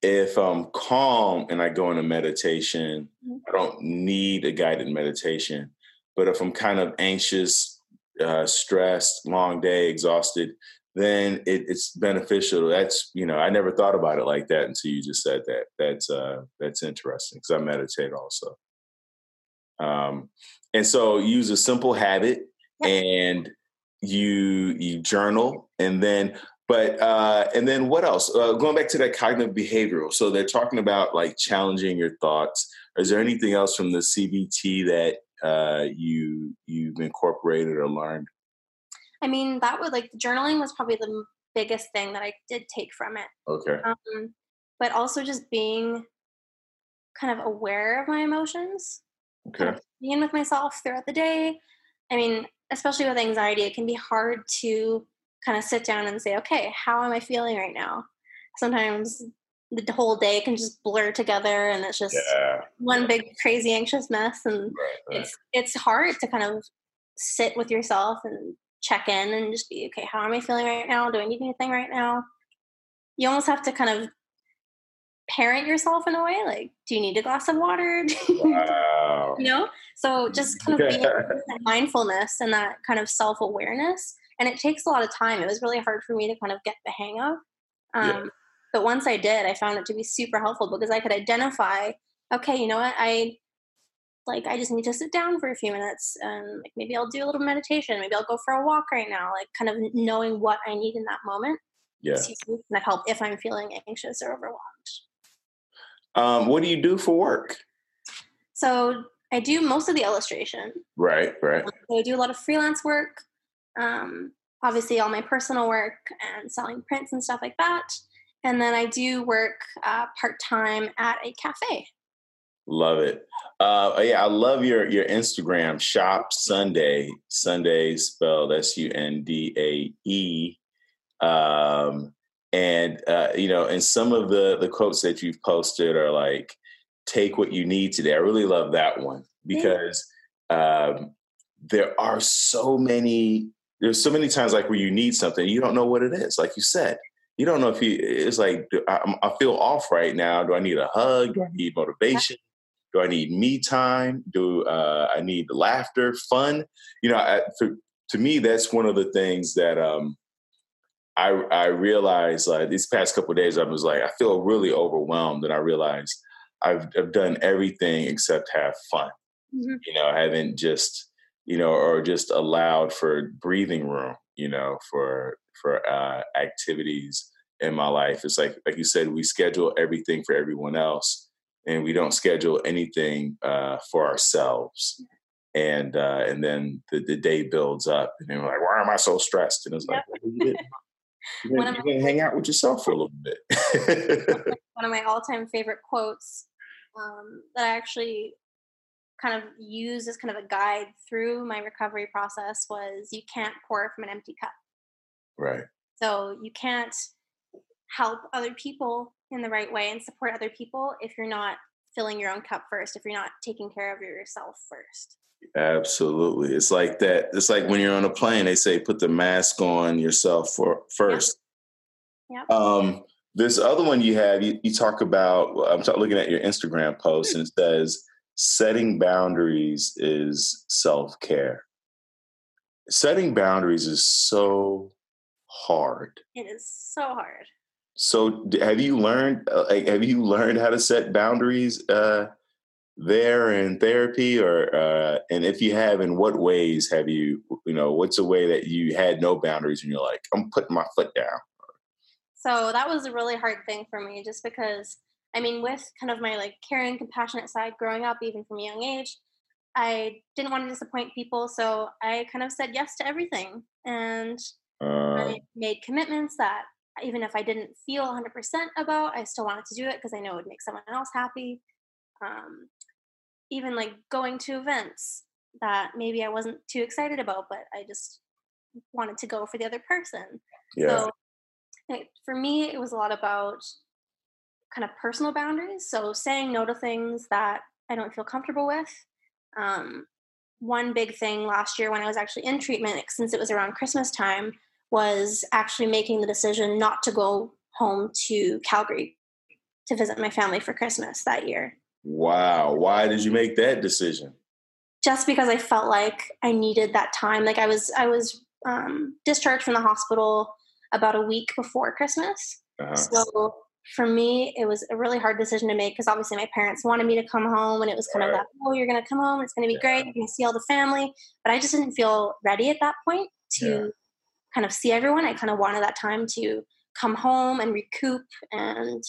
if I'm calm and I go into meditation, mm-hmm. I don't need a guided meditation. But if I'm kind of anxious, uh, stressed, long day, exhausted, then it, it's beneficial. That's you know I never thought about it like that until you just said that. That's uh, that's interesting because I meditate also. Um, and so use a simple habit and you you journal and then but uh, and then what else? Uh, going back to that cognitive behavioral. So they're talking about like challenging your thoughts. Is there anything else from the CBT that uh, you you've incorporated or learned? I mean, that would like journaling was probably the biggest thing that I did take from it. Okay. Um, but also just being kind of aware of my emotions. Okay. Kind of being with myself throughout the day. I mean, especially with anxiety, it can be hard to kind of sit down and say, okay, how am I feeling right now? Sometimes the whole day can just blur together and it's just yeah. one big crazy anxious mess and right, right. it's it's hard to kind of sit with yourself and check in and just be okay. How am I feeling right now? Do I need anything right now? You almost have to kind of parent yourself in a way. Like, do you need a glass of water? Wow. you know, so just kind of being mindfulness and that kind of self awareness. And it takes a lot of time. It was really hard for me to kind of get the hang of. Um, yeah. But once I did, I found it to be super helpful because I could identify, okay, you know what, I like I just need to sit down for a few minutes and like maybe I'll do a little meditation, maybe I'll go for a walk right now, like kind of knowing what I need in that moment. Yeah. That help if I'm feeling anxious or overwhelmed. Um, what do you do for work? So I do most of the illustration. Right, right. So I do a lot of freelance work. Um, obviously, all my personal work and selling prints and stuff like that. And then I do work uh, part time at a cafe. Love it. Uh, yeah, I love your your Instagram shop Sundae. Sundae spelled S U N D A E. Um, and uh, you know, and some of the the quotes that you've posted are like, "Take what you need today." I really love that one because um, there are so many. There's so many times like where you need something, you don't know what it is. Like you said, you don't know if you. It's like I, I feel off right now. Do I need a hug? Do I need motivation? Do I need me time? Do uh, I need laughter, fun? You know, I, for, to me, that's one of the things that um, I I realized like these past couple days I was like I feel really overwhelmed and I realized I've I've done everything except have fun. Mm-hmm. You know, I haven't just you know or just allowed for breathing room. You know, for for uh, activities in my life. It's like like you said, we schedule everything for everyone else, and we don't schedule anything uh, for ourselves. And uh, and then the, the day builds up, and then we're like, why am I so stressed? And it's like, you're gonna, you're gonna hang out with yourself for a little bit. one of my all-time favorite quotes um, that I actually kind of use as kind of a guide through my recovery process was you can't pour from an empty cup. Right. So you can't help other people in the right way and support other people if you're not filling your own cup first, if you're not taking care of yourself first. Absolutely. It's like that. It's like when you're on a plane, they say put the mask on yourself for first. Yeah. Yep. Um, this other one you have, you, you talk about, I'm looking at your Instagram post and it says, setting boundaries is self care. Setting boundaries is so hard. It is so hard. So, have you learned? Uh, like, have you learned how to set boundaries uh, there in therapy, or uh, and if you have, in what ways have you? You know, what's a way that you had no boundaries and you're like, I'm putting my foot down. So that was a really hard thing for me, just because I mean, with kind of my like caring, compassionate side growing up, even from a young age, I didn't want to disappoint people. So I kind of said yes to everything. And uh, I made commitments that even if I didn't feel 100% about, I still wanted to do it because I know it would make someone else happy. Um, even like going to events that maybe I wasn't too excited about, but I just wanted to go for the other person. Yeah. So for me, it was a lot about kind of personal boundaries. So saying no to things that I don't feel comfortable with. Um, one big thing last year when I was actually in treatment, since it was around Christmas time, was actually making the decision not to go home to Calgary to visit my family for Christmas that year. Wow. Why did you make that decision? Just because I felt like I needed that time. Like I was I was um, discharged from the hospital about a week before Christmas. Uh-huh. So for me, it was a really hard decision to make because obviously my parents wanted me to come home, and it was kind right. of that, oh, you're going to come home, it's going to be great, you're going to see all the family. But I just didn't feel ready at that point to yeah. Kind of see everyone. I kind of wanted that time to come home and recoup and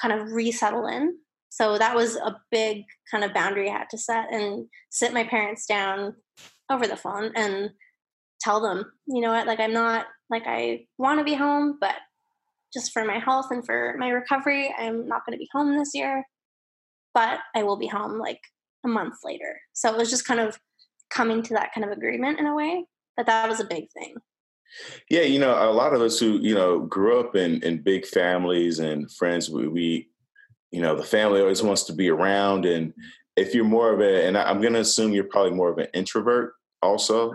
kind of resettle in. So that was a big kind of boundary I had to set and sit my parents down over the phone and tell them, you know what, like I'm not like I want to be home, but just for my health and for my recovery, I'm not going to be home this year, but I will be home like a month later. So it was just kind of coming to that kind of agreement in a way. But that was a big thing. Yeah, you know, a lot of us who you know grew up in in big families and friends, we, we you know, the family always wants to be around, and if you're more of a, and I'm going to assume you're probably more of an introvert, also.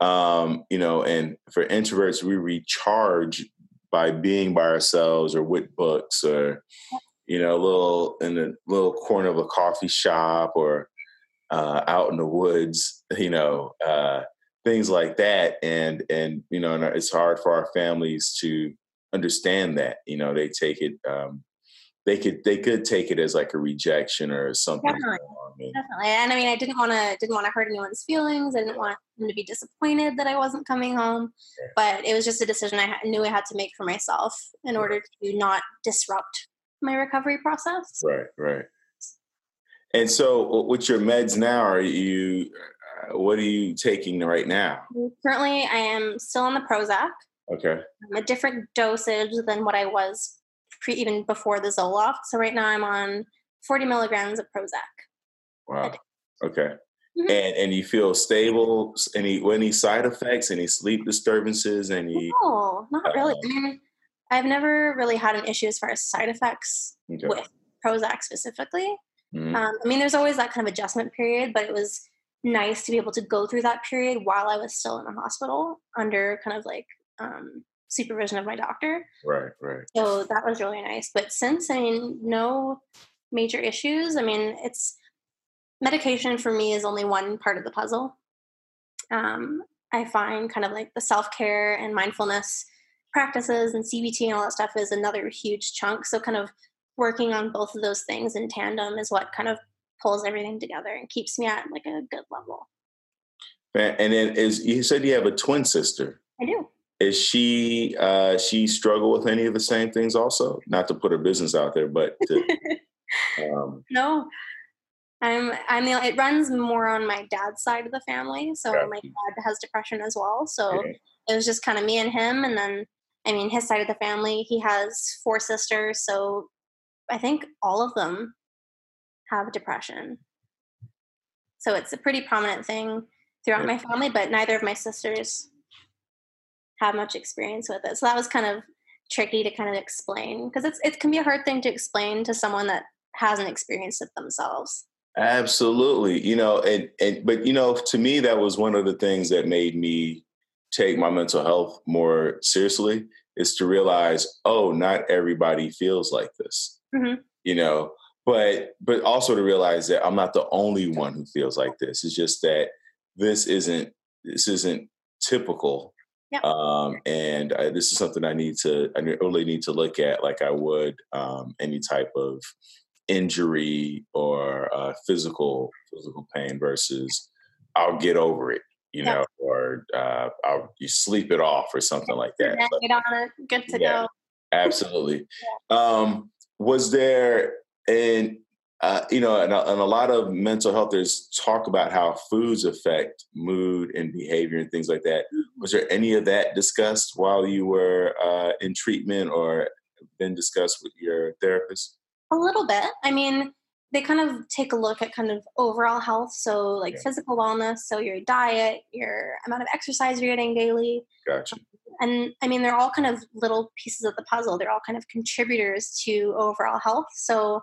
Um, you know, and for introverts, we recharge by being by ourselves or with books or you know, a little in the little corner of a coffee shop or uh, out in the woods, you know, uh, things like that. And and you know, and it's hard for our families to understand that. You know, they take it. Um, they could they could take it as like a rejection or something. Definitely, definitely. And I mean, I didn't want to didn't want to hurt anyone's feelings. I didn't want them to be disappointed that I wasn't coming home. But it was just a decision I knew I had to make for myself in order to not disrupt my recovery process. Right, right. And so, with your meds now, are you? Uh, what are you taking right now? Currently, I am still on the Prozac. Okay. a different dosage than what I was pre, even before the Zoloft. So right now, I'm on 40 milligrams of Prozac. Wow. Okay. Mm-hmm. And and you feel stable? Any any side effects? Any sleep disturbances? Any? No, not really. Uh, I mean, I've never really had an issue as far as side effects okay. with Prozac specifically. Mm-hmm. Um, I mean, there's always that kind of adjustment period, but it was nice to be able to go through that period while I was still in the hospital under kind of like um, supervision of my doctor. Right, right. So that was really nice. But since, I mean, no major issues. I mean, it's medication for me is only one part of the puzzle. Um, I find kind of like the self care and mindfulness practices and CBT and all that stuff is another huge chunk. So, kind of working on both of those things in tandem is what kind of pulls everything together and keeps me at like a good level. And then, is you said you have a twin sister? I do. Is she uh, she struggle with any of the same things also? Not to put her business out there, but to, um, no. I'm I'm the it runs more on my dad's side of the family. So my dad has depression as well. So okay. it was just kind of me and him, and then I mean, his side of the family, he has four sisters, so I think all of them have depression. So it's a pretty prominent thing throughout my family, but neither of my sisters have much experience with it. So that was kind of tricky to kind of explain because it's it can be a hard thing to explain to someone that hasn't experienced it themselves. Absolutely. You know, and and but you know, to me that was one of the things that made me take my mental health more seriously is to realize, oh, not everybody feels like this. Mm-hmm. You know, but but also to realize that I'm not the only one who feels like this. It's just that this isn't this isn't typical. Yep. Um, and I, this is something I need to I really need to look at, like I would um, any type of injury or uh, physical physical pain versus I'll get over it you yeah. know, or uh, I'll, you sleep it off or something like that. Get on it. Good to yeah, go. Absolutely. yeah. um, was there, and uh, you know, and a, and a, lot of mental health there's talk about how foods affect mood and behavior and things like that. Mm-hmm. Was there any of that discussed while you were uh, in treatment or been discussed with your therapist? A little bit. I mean, they kind of take a look at kind of overall health. So like yeah. physical wellness so your diet your amount of exercise you're getting daily. Gotcha. And i mean they're all kind of little pieces of the puzzle. They're all kind of contributors to overall health. So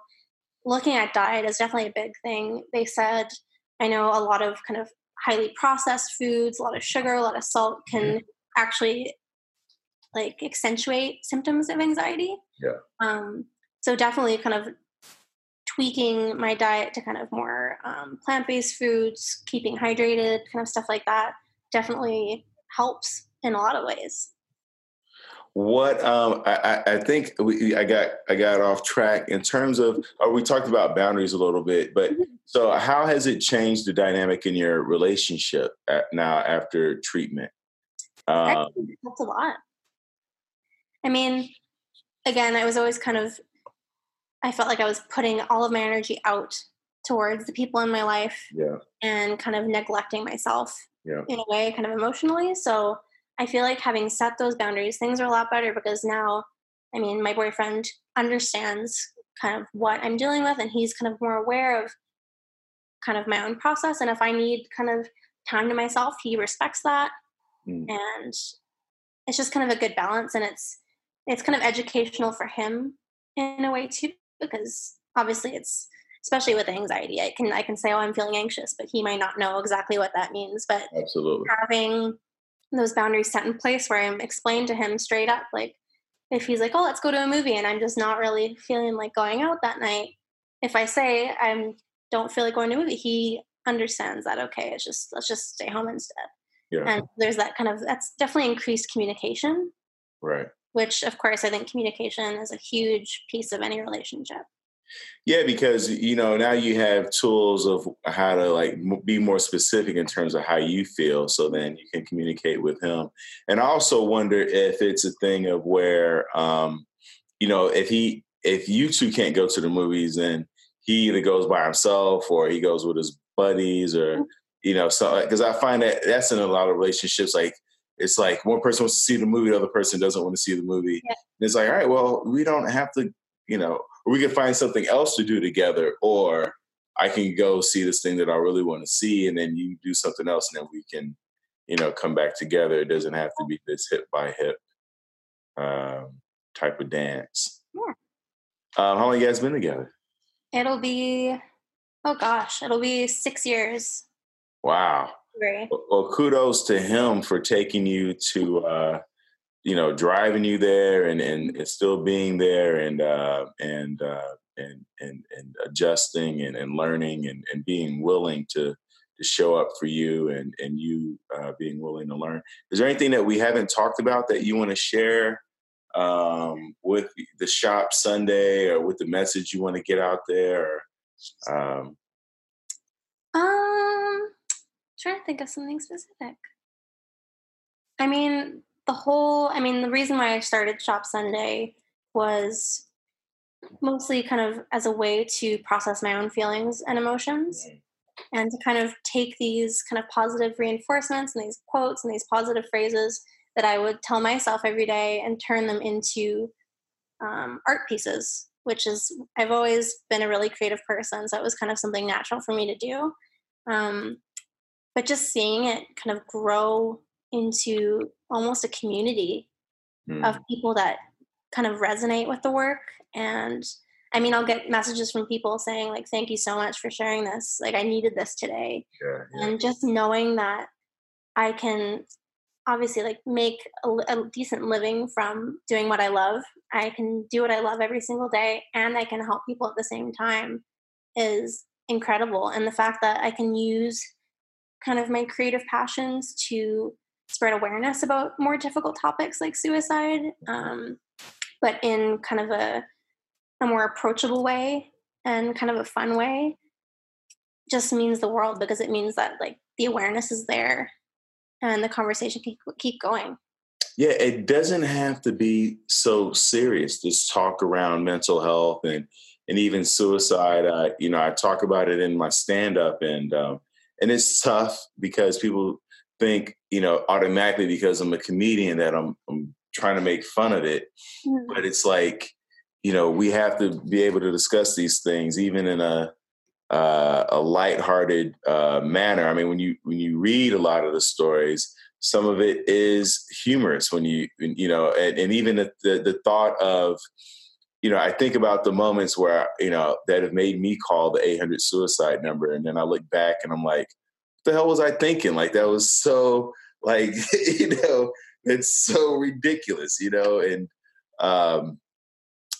looking at diet is definitely a big thing. They said i know a lot of kind of highly processed foods a lot of sugar a lot of salt can mm-hmm. actually like accentuate symptoms of anxiety. Yeah. Um so definitely kind of tweaking my diet to kind of more um, plant-based foods keeping hydrated kind of stuff like that definitely helps in a lot of ways what um, I, I, think we, I got I got off track in terms of or uh, we talked about boundaries a little bit, but mm-hmm. so how has it changed the dynamic in your relationship at, now after treatment? Um, that's a lot. I mean, again, I was always kind of I felt like I was putting all of my energy out towards the people in my life yeah. and kind of neglecting myself yeah. in a way, kind of emotionally. So I feel like having set those boundaries, things are a lot better because now, I mean, my boyfriend understands kind of what I'm dealing with and he's kind of more aware of kind of my own process. And if I need kind of time to myself, he respects that. Mm. And it's just kind of a good balance and it's it's kind of educational for him in a way too because obviously it's especially with anxiety. I can I can say, "Oh, I'm feeling anxious," but he might not know exactly what that means. But absolutely having those boundaries set in place where I'm explained to him straight up, like if he's like, "Oh, let's go to a movie," and I'm just not really feeling like going out that night, if I say I'm don't feel like going to a movie, he understands that. Okay, it's just let's just stay home instead. Yeah. And there's that kind of that's definitely increased communication. Right. Which, of course, I think communication is a huge piece of any relationship. Yeah, because you know now you have tools of how to like be more specific in terms of how you feel, so then you can communicate with him. And I also wonder if it's a thing of where, um, you know, if he if you two can't go to the movies, then he either goes by himself or he goes with his buddies or mm-hmm. you know, so because I find that that's in a lot of relationships like it's like one person wants to see the movie, the other person doesn't want to see the movie. Yeah. And it's like, all right, well, we don't have to, you know, we can find something else to do together, or I can go see this thing that I really want to see, and then you do something else, and then we can, you know, come back together. It doesn't have to be this hip by hip um, type of dance. Yeah. Um, how long you guys been together? It'll be, oh gosh, it'll be six years. Wow. Well, kudos to him for taking you to, uh, you know, driving you there and, and, and still being there and, uh, and, uh, and, and, and adjusting and, and learning and, and being willing to, to show up for you and, and you uh, being willing to learn. Is there anything that we haven't talked about that you want to share um, with the shop Sundae or with the message you want to get out there? Or, um, um, trying to think of something specific. I mean, the whole, I mean, the reason why I started Shop Sundae was mostly kind of as a way to process my own feelings and emotions mm. and to kind of take these kind of positive reinforcements and these quotes and these positive phrases that I would tell myself every day and turn them into um, art pieces, which is, I've always been a really creative person. So it was kind of something natural for me to do. Um, but just seeing it kind of grow into almost a community mm. of people that kind of resonate with the work and i mean i'll get messages from people saying like thank you so much for sharing this like i needed this today yeah, yeah. and just knowing that i can obviously like make a, a, decent living from doing what i love i can do what i love every single day and i can help people at the same time is incredible and the fact that i can use kind of my creative passions to spread awareness about more difficult topics like suicide, um, but in kind of a, a more approachable way and kind of a fun way just means the world because it means that like the awareness is there and the conversation can keep going. Yeah, it doesn't have to be so serious. This talk around mental health and and even suicide. I, you know, I talk about it in my stand up, and um, and it's tough because people think you know automatically because I'm a comedian that I'm, I'm trying to make fun of it, mm-hmm. but it's like you know we have to be able to discuss these things even in a uh, a lighthearted uh, manner. I mean, when you when you read a lot of the stories, some of it is humorous. When you you know, and, and even the, the, the thought of you know, I think about the moments where, you know, that have made me call the 800 suicide number. And then I look back and I'm like, what the hell was I thinking? Like, that was so, like, you know, it's so ridiculous, you know? And, um,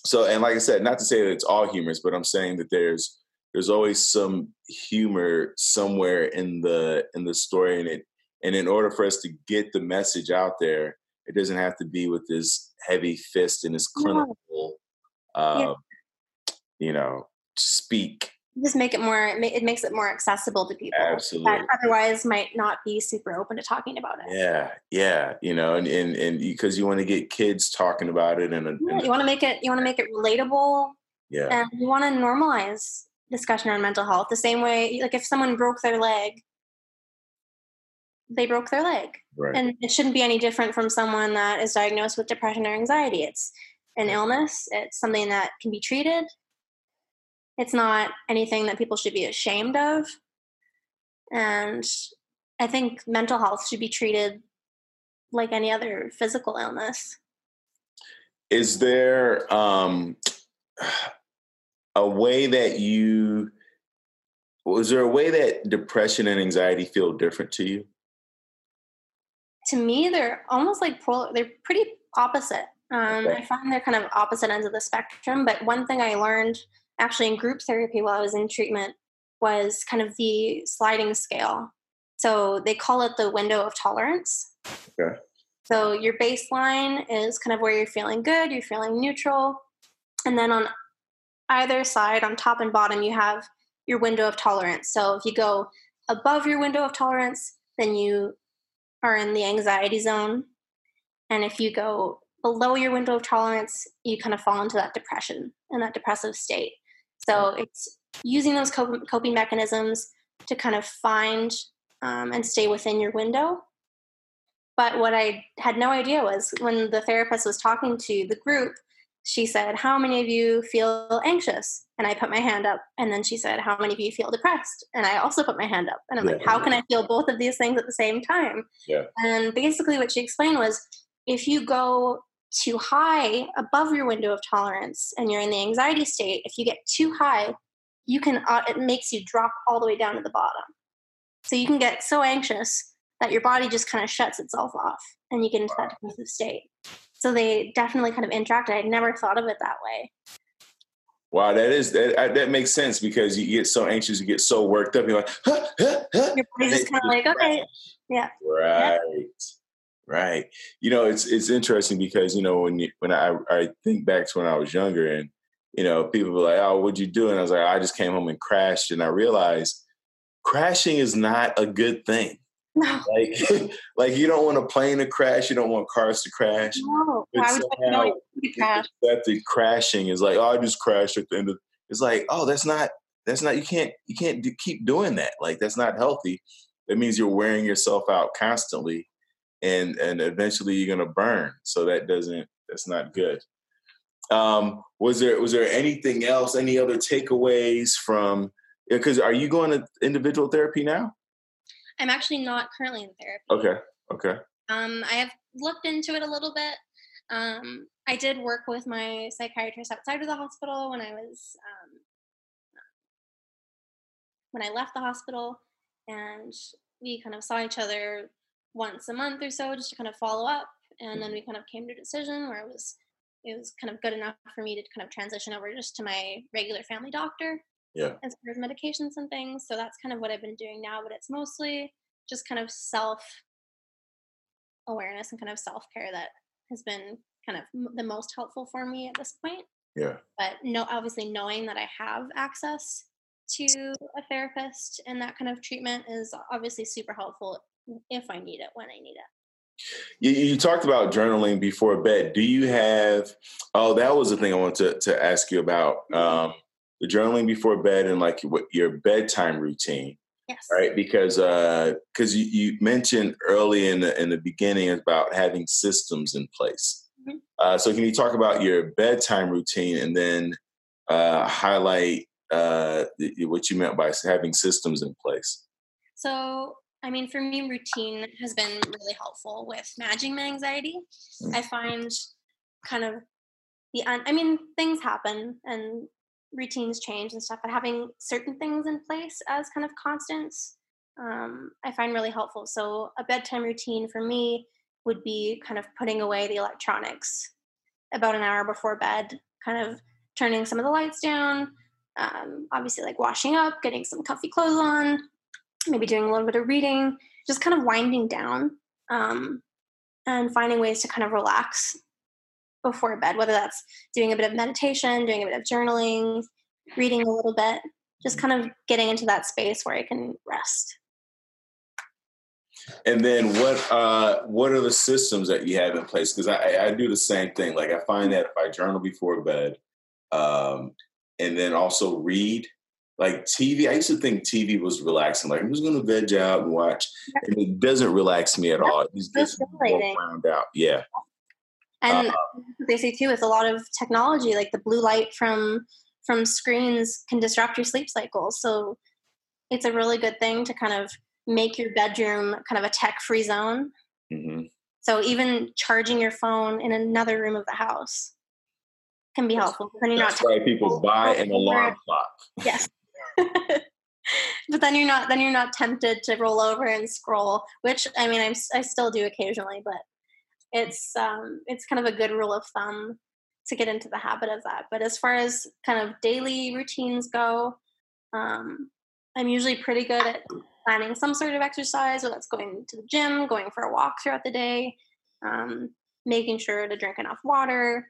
so, and like I said, not to say that it's all humorous, but I'm saying that there's, there's always some humor somewhere in the, in the story. And it, and in order for us to get the message out there, it doesn't have to be with this heavy fist and this clinical uh, yeah. Um, you know, speak. Just make it more. It makes it more accessible to people. Absolutely. That otherwise, might not be super open to talking about it. Yeah, yeah. You know, and and and because you want to get kids talking about it, and, yeah, you want to make it. You want to make it relatable. Yeah. And you want to normalize discussion on mental health the same way. Like if someone broke their leg, they broke their leg. Right. And it shouldn't be any different from someone that is diagnosed with depression or anxiety. It's an illness. It's something that can be treated. It's not anything that people should be ashamed of. And I think mental health should be treated like any other physical illness. Is there um a way that you was there a way that depression and anxiety feel different to you? To me, they're almost like polar. They're pretty opposite. Um, okay. I find they're kind of opposite ends of the spectrum. But one thing I learned actually in group therapy while I was in treatment was kind of the sliding scale. So they call it the window of tolerance. Okay. So your baseline is kind of where you're feeling good, you're feeling neutral. And then on either side, on top and bottom, you have your window of tolerance. So if you go above your window of tolerance, then you are in the anxiety zone. And if you go below your window of tolerance, you kind of fall into that depression and that depressive state. So it's using those coping mechanisms to kind of find um, and stay within your window. But what I had no idea was when the therapist was talking to the group, she said, How many of you feel anxious? And I put my hand up. And then she said, How many of you feel depressed? And I also put my hand up. And I'm yeah. like, How can I feel both of these things at the same time? Yeah. And basically, what she explained was if you go too high above your window of tolerance and you're in the anxiety state, if you get too high, you can, uh, it makes you drop all the way down to the bottom. So you can get so anxious that your body just kind of shuts itself off and you get into that depressive state. So they definitely kind of interact. I had never thought of it that way. Wow, that is that that makes sense because you get so anxious, you get so worked up, you're like, huh, huh, huh. Your body's just kind of like, okay, yeah, right. Yeah. Right. You know, it's it's interesting because you know when you, when I I think back to when I was younger and you know people were like, "Oh, what'd you do?" And I was like, "I just came home and crashed." And I realized crashing is not a good thing. No. Like like you don't want a plane to crash, you don't want cars to crash. No, I would somehow, crash. That the crashing is like, oh, I just crashed at the end of. It's like, oh, that's not that's not you can't you can't do, keep doing that. Like that's not healthy. That means you're wearing yourself out constantly and and eventually you're gonna burn. So that doesn't that's not good. Um, was there was there anything else? Any other takeaways from? Because are you going to individual therapy now? I'm actually not currently in therapy. Okay. Okay. Um, I have looked into it a little bit. Um, I did work with my psychiatrist outside of the hospital when I was um, when I left the hospital, and we kind of saw each other once a month or so just to kind of follow up and then we kind of came to a decision where it was it was kind of good enough for me to kind of transition over just to my regular family doctor yeah. as far as medications and things. So that's kind of what i've been doing now but it's mostly just kind of self awareness and kind of self-care that has been kind of the most helpful for me at this point. Yeah. But no obviously knowing that i have access to a therapist and that kind of treatment is obviously super helpful if I need it when I need it. You, you, talked about journaling before bed. Do you have? Oh, that was the thing I wanted to, to ask you about. Mm-hmm. Um, the journaling before bed and like what your bedtime routine. Yes. Right, because because uh, you, you mentioned early in the in the beginning about having systems in place. Mm-hmm. Uh, so can you talk about your bedtime routine and then uh, highlight uh, what you meant by having systems in place? So I mean, for me, routine has been really helpful with managing my anxiety. Mm. I find kind of the, un- I mean, things happen and routines change and stuff, but having certain things in place as kind of constants, um, I find really helpful. So, a bedtime routine for me would be kind of putting away the electronics about an hour before bed, kind of turning some of the lights down, um, obviously, like washing up, getting some comfy clothes on, maybe doing a little bit of reading, just kind of winding down um, and finding ways to kind of relax before bed, whether that's doing a bit of meditation, doing a bit of journaling, reading a little bit, just kind of getting into that space where I can rest. And then what uh, what are the systems that you have in place? Because I, I do the same thing. Like I find that if I journal before bed, um, and then also read, like TV, I used to think TV was relaxing. Like I'm just going to veg out and watch, and it doesn't relax me at all. It's just wound out. Yeah. And uh, they say too, with a lot of technology, like the blue light from from screens can disrupt your sleep cycle. So it's a really good thing to kind of make your bedroom kind of a tech-free zone. Mm-hmm. So even charging your phone in another room of the house can be helpful. Then you're That's not why people buy an alarm clock. Yes. but then you're not then you're not tempted to roll over and scroll, which I mean I'm I still do occasionally, but it's um it's kind of a good rule of thumb to get into the habit of that. But as far as kind of daily routines go, um, I'm usually pretty good at planning some sort of exercise, whether that's going to the gym, going for a walk throughout the day, um, making sure to drink enough water,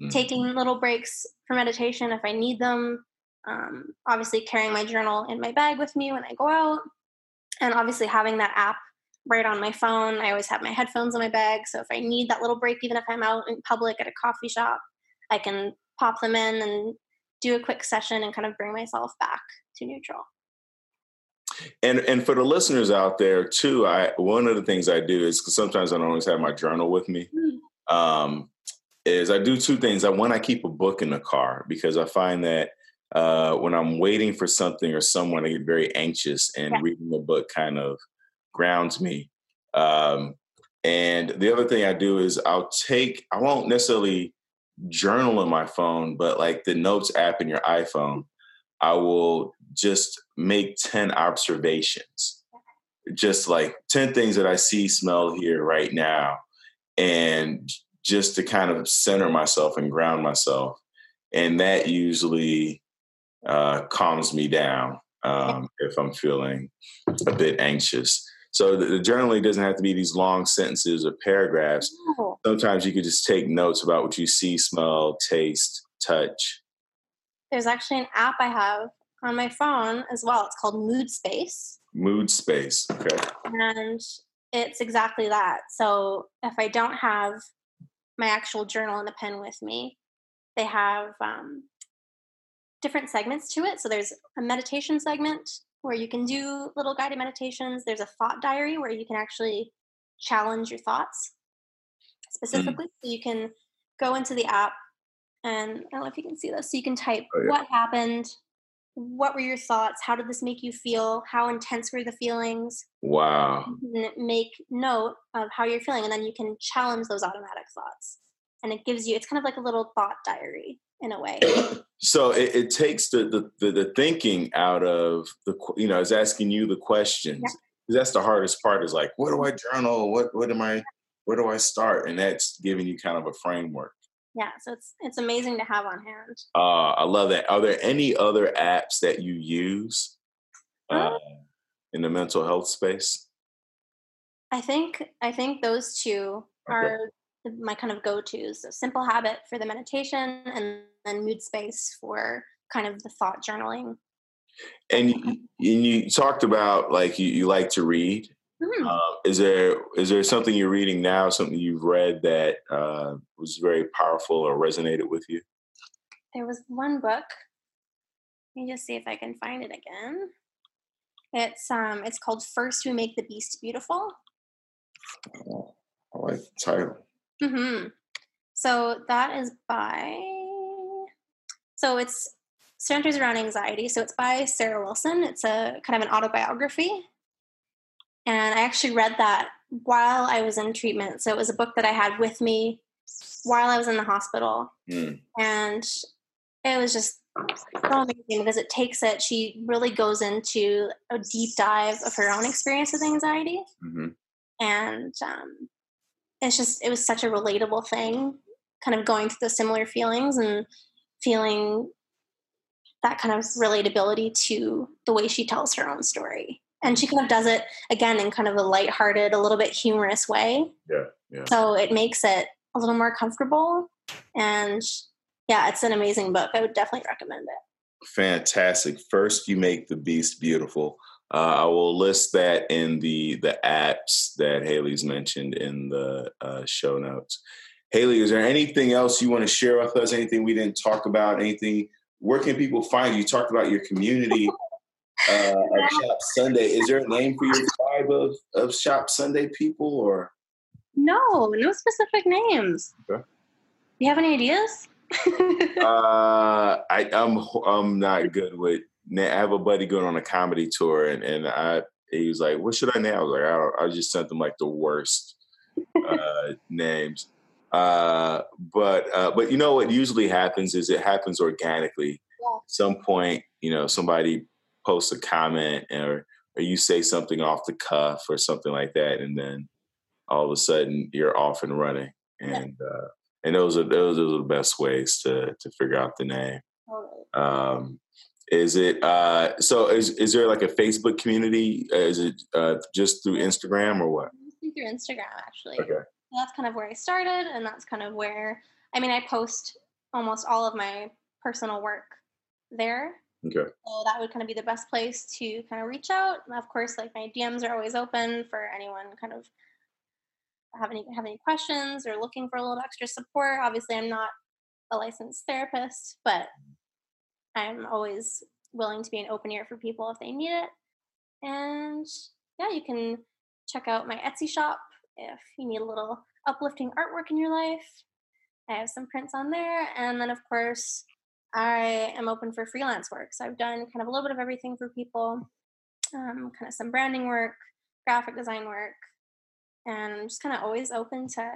mm-hmm. taking little breaks for meditation if I need them. Um, obviously, carrying my journal in my bag with me when I go out, and obviously having that app right on my phone. I always have my headphones in my bag, so if I need that little break, even if I'm out in public at a coffee shop, I can pop them in and do a quick session and kind of bring myself back to neutral. And and for the listeners out there too, I one of the things I do is because sometimes I don't always have my journal with me. Mm. Um, is I do two things. I one I keep a book in the car because I find that uh, when I'm waiting for something or someone, I get very anxious, and yeah. reading the book kind of grounds me. Um, and the other thing I do is I'll take. I won't necessarily journal in my phone, but like the notes app in your iPhone, I will just make 10 observations. Just like 10 things that I see, smell, hear right now. And just to kind of center myself and ground myself. And that usually uh, calms me down um, if I'm feeling a bit anxious. So the, the journaling doesn't have to be these long sentences or paragraphs. No. Sometimes you could just take notes about what you see, smell, taste, touch. There's actually an app I have on my phone as well. It's called Mood Space. Mood Space. Okay. And it's exactly that. So if I don't have my actual journal and a pen with me, they have um, different segments to it. So there's a meditation segment, where you can do little guided meditations. There's a thought diary where you can actually challenge your thoughts mm. specifically. Mm. So you can go into the app and I don't know if you can see this. So you can type oh, yeah. what happened, what were your thoughts, how did this make you feel, how intense were the feelings. Wow. make note of how you're feeling, and then you can challenge those automatic thoughts. And it gives you, it's kind of like a little thought diary in a way. so it, it takes the, the, the the thinking out of the you know, it's asking you the questions. Yeah. That's the hardest part. Is like, what do I journal? What what am I? Where do I start? And that's giving you kind of a framework. Yeah, so it's it's amazing to have on hand. Uh, I love that. Are there any other apps that you use uh, in the mental health space? I think I think those two okay. are my kind of go-tos. So simple habit for the meditation and then mood space for kind of the thought journaling. And you, and you talked about like you, you like to read. Mm-hmm. Uh, is there is there something you're reading now, something you've read that uh, was very powerful or resonated with you? There was one book. Let me just see if I can find it again. It's um it's called First We Make the Beast Beautiful. Oh, I like the title. Mm-hmm. So that is by. So it's centers around anxiety. So it's by Sarah Wilson. It's a kind of an autobiography, and I actually read that while I was in treatment. So it was a book that I had with me while I was in the hospital, mm. and it was just so amazing because it takes it. She really goes into a deep dive of her own experience with anxiety, mm-hmm. and um, it's just it was such a relatable thing kind of going through those similar feelings and feeling that kind of relatability to the way she tells her own story. And she kind of does it again in kind of a lighthearted a little bit humorous way. Yeah, yeah. so it makes it a little more comfortable and yeah it's an amazing book. I would definitely recommend it. Fantastic. First you make the beast beautiful uh, I will list that in the the apps that Haley's mentioned in the uh, show notes. Haley, is there anything else you want to share with us? Anything we didn't talk about? Anything? Where can people find you? You talked about your community uh, of Shop Sundae. Is there a name for your tribe of, of Shop Sundae people, or no, no specific names? Okay. You have any ideas? uh, I, I'm I'm not good with I have a buddy going on a comedy tour, and and I he was like, "What should I name?" I was like, "I, I just sent them like the worst uh, names." Uh, but uh, but you know what usually happens is it happens organically. Yeah. some point, you know, somebody posts a comment or or you say something off the cuff or something like that, and then all of a sudden you're off and running. And yeah. uh, and those are those are the best ways to to figure out the name. Um, is it uh, so? Is is there like a Facebook community? Uh, is it uh, just through Instagram or what? Through Instagram, actually. Okay. That's kind of where I started, and that's kind of where I mean I post almost all of my personal work there. Okay. So that would kind of be the best place to kind of reach out. And of course, like my DMs are always open for anyone kind of have any have any questions or looking for a little extra support. Obviously, I'm not a licensed therapist, but I'm always willing to be an open ear for people if they need it. And yeah, you can check out my Etsy shop if you need a little uplifting artwork in your life. I have some prints on there. And then, of course, I am open for freelance work. So I've done kind of a little bit of everything for people, um, kind of some branding work, graphic design work, and I'm just kind of always open to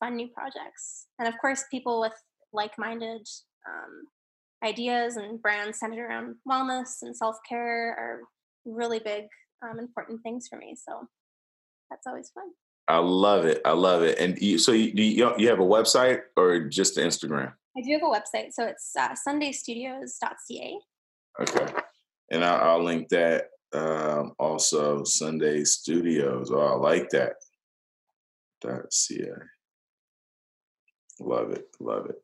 fun new projects. And of course, people with like minded um, ideas and brands centered around wellness and self care are really big, um, important things for me. So that's always fun. I love it. I love it. And you, so you, you, you have a website or just the Instagram? I do have a website. So it's uh, sundaestudios.ca. Okay. And I'll, I'll link that um, also Sundae Studios. Oh, I like that. .ca. Love it. Love it.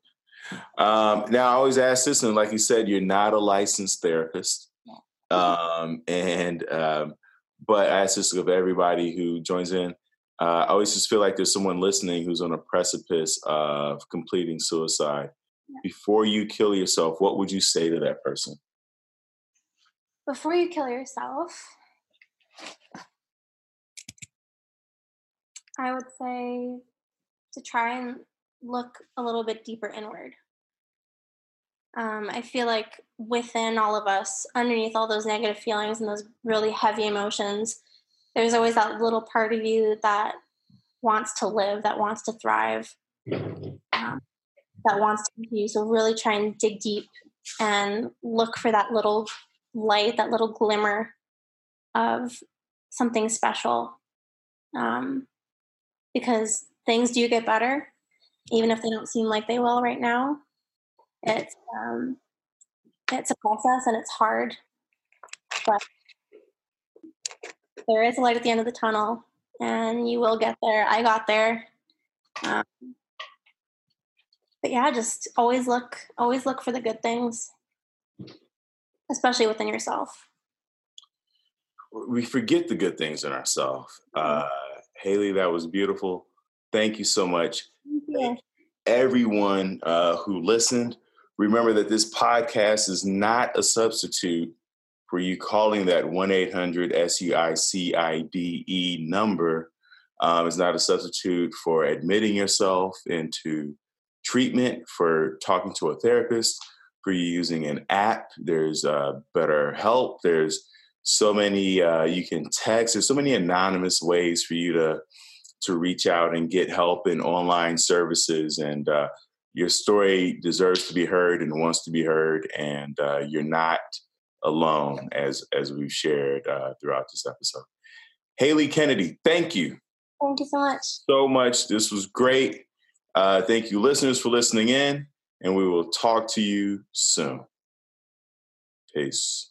Um, now, I always ask this, and like you said, you're not a licensed therapist. Um, and, um, but I ask this of everybody who joins in. Uh, I always just feel like there's someone listening who's on a precipice of completing suicide. Before you kill yourself, what would you say to that person? Before you kill yourself, I would say to try and look a little bit deeper inward. Um, I feel like within all of us, underneath all those negative feelings and those really heavy emotions, there's always that little part of you that wants to live, that wants to thrive, um, that wants to continue. So, really try and dig deep and look for that little light, that little glimmer of something special. Um, because things do get better, even if they don't seem like they will right now. It's um, it's a process and it's hard, but there is a light at the end of the tunnel, and you will get there. I got there. Um, but yeah, just always look, always look for the good things, especially within yourself. We forget the good things in ourselves. Mm-hmm. Uh, Haley, that was beautiful. Thank you so much. Yeah. Everyone uh, who listened, remember that this podcast is not a substitute for you calling that 1 800 SUICIDE number. Um, it's not a substitute for admitting yourself into treatment, for talking to a therapist, for you using an app. There's uh, BetterHelp. There's so many uh, you can text there's so many anonymous ways for you to to reach out and get help in online services and uh, your story deserves to be heard and wants to be heard and uh, you're not alone as as we've shared uh, throughout this episode. Haley kennedy thank you. Thank you so much. So much. This was great. Uh, thank you listeners for listening in and we will talk to you soon. Peace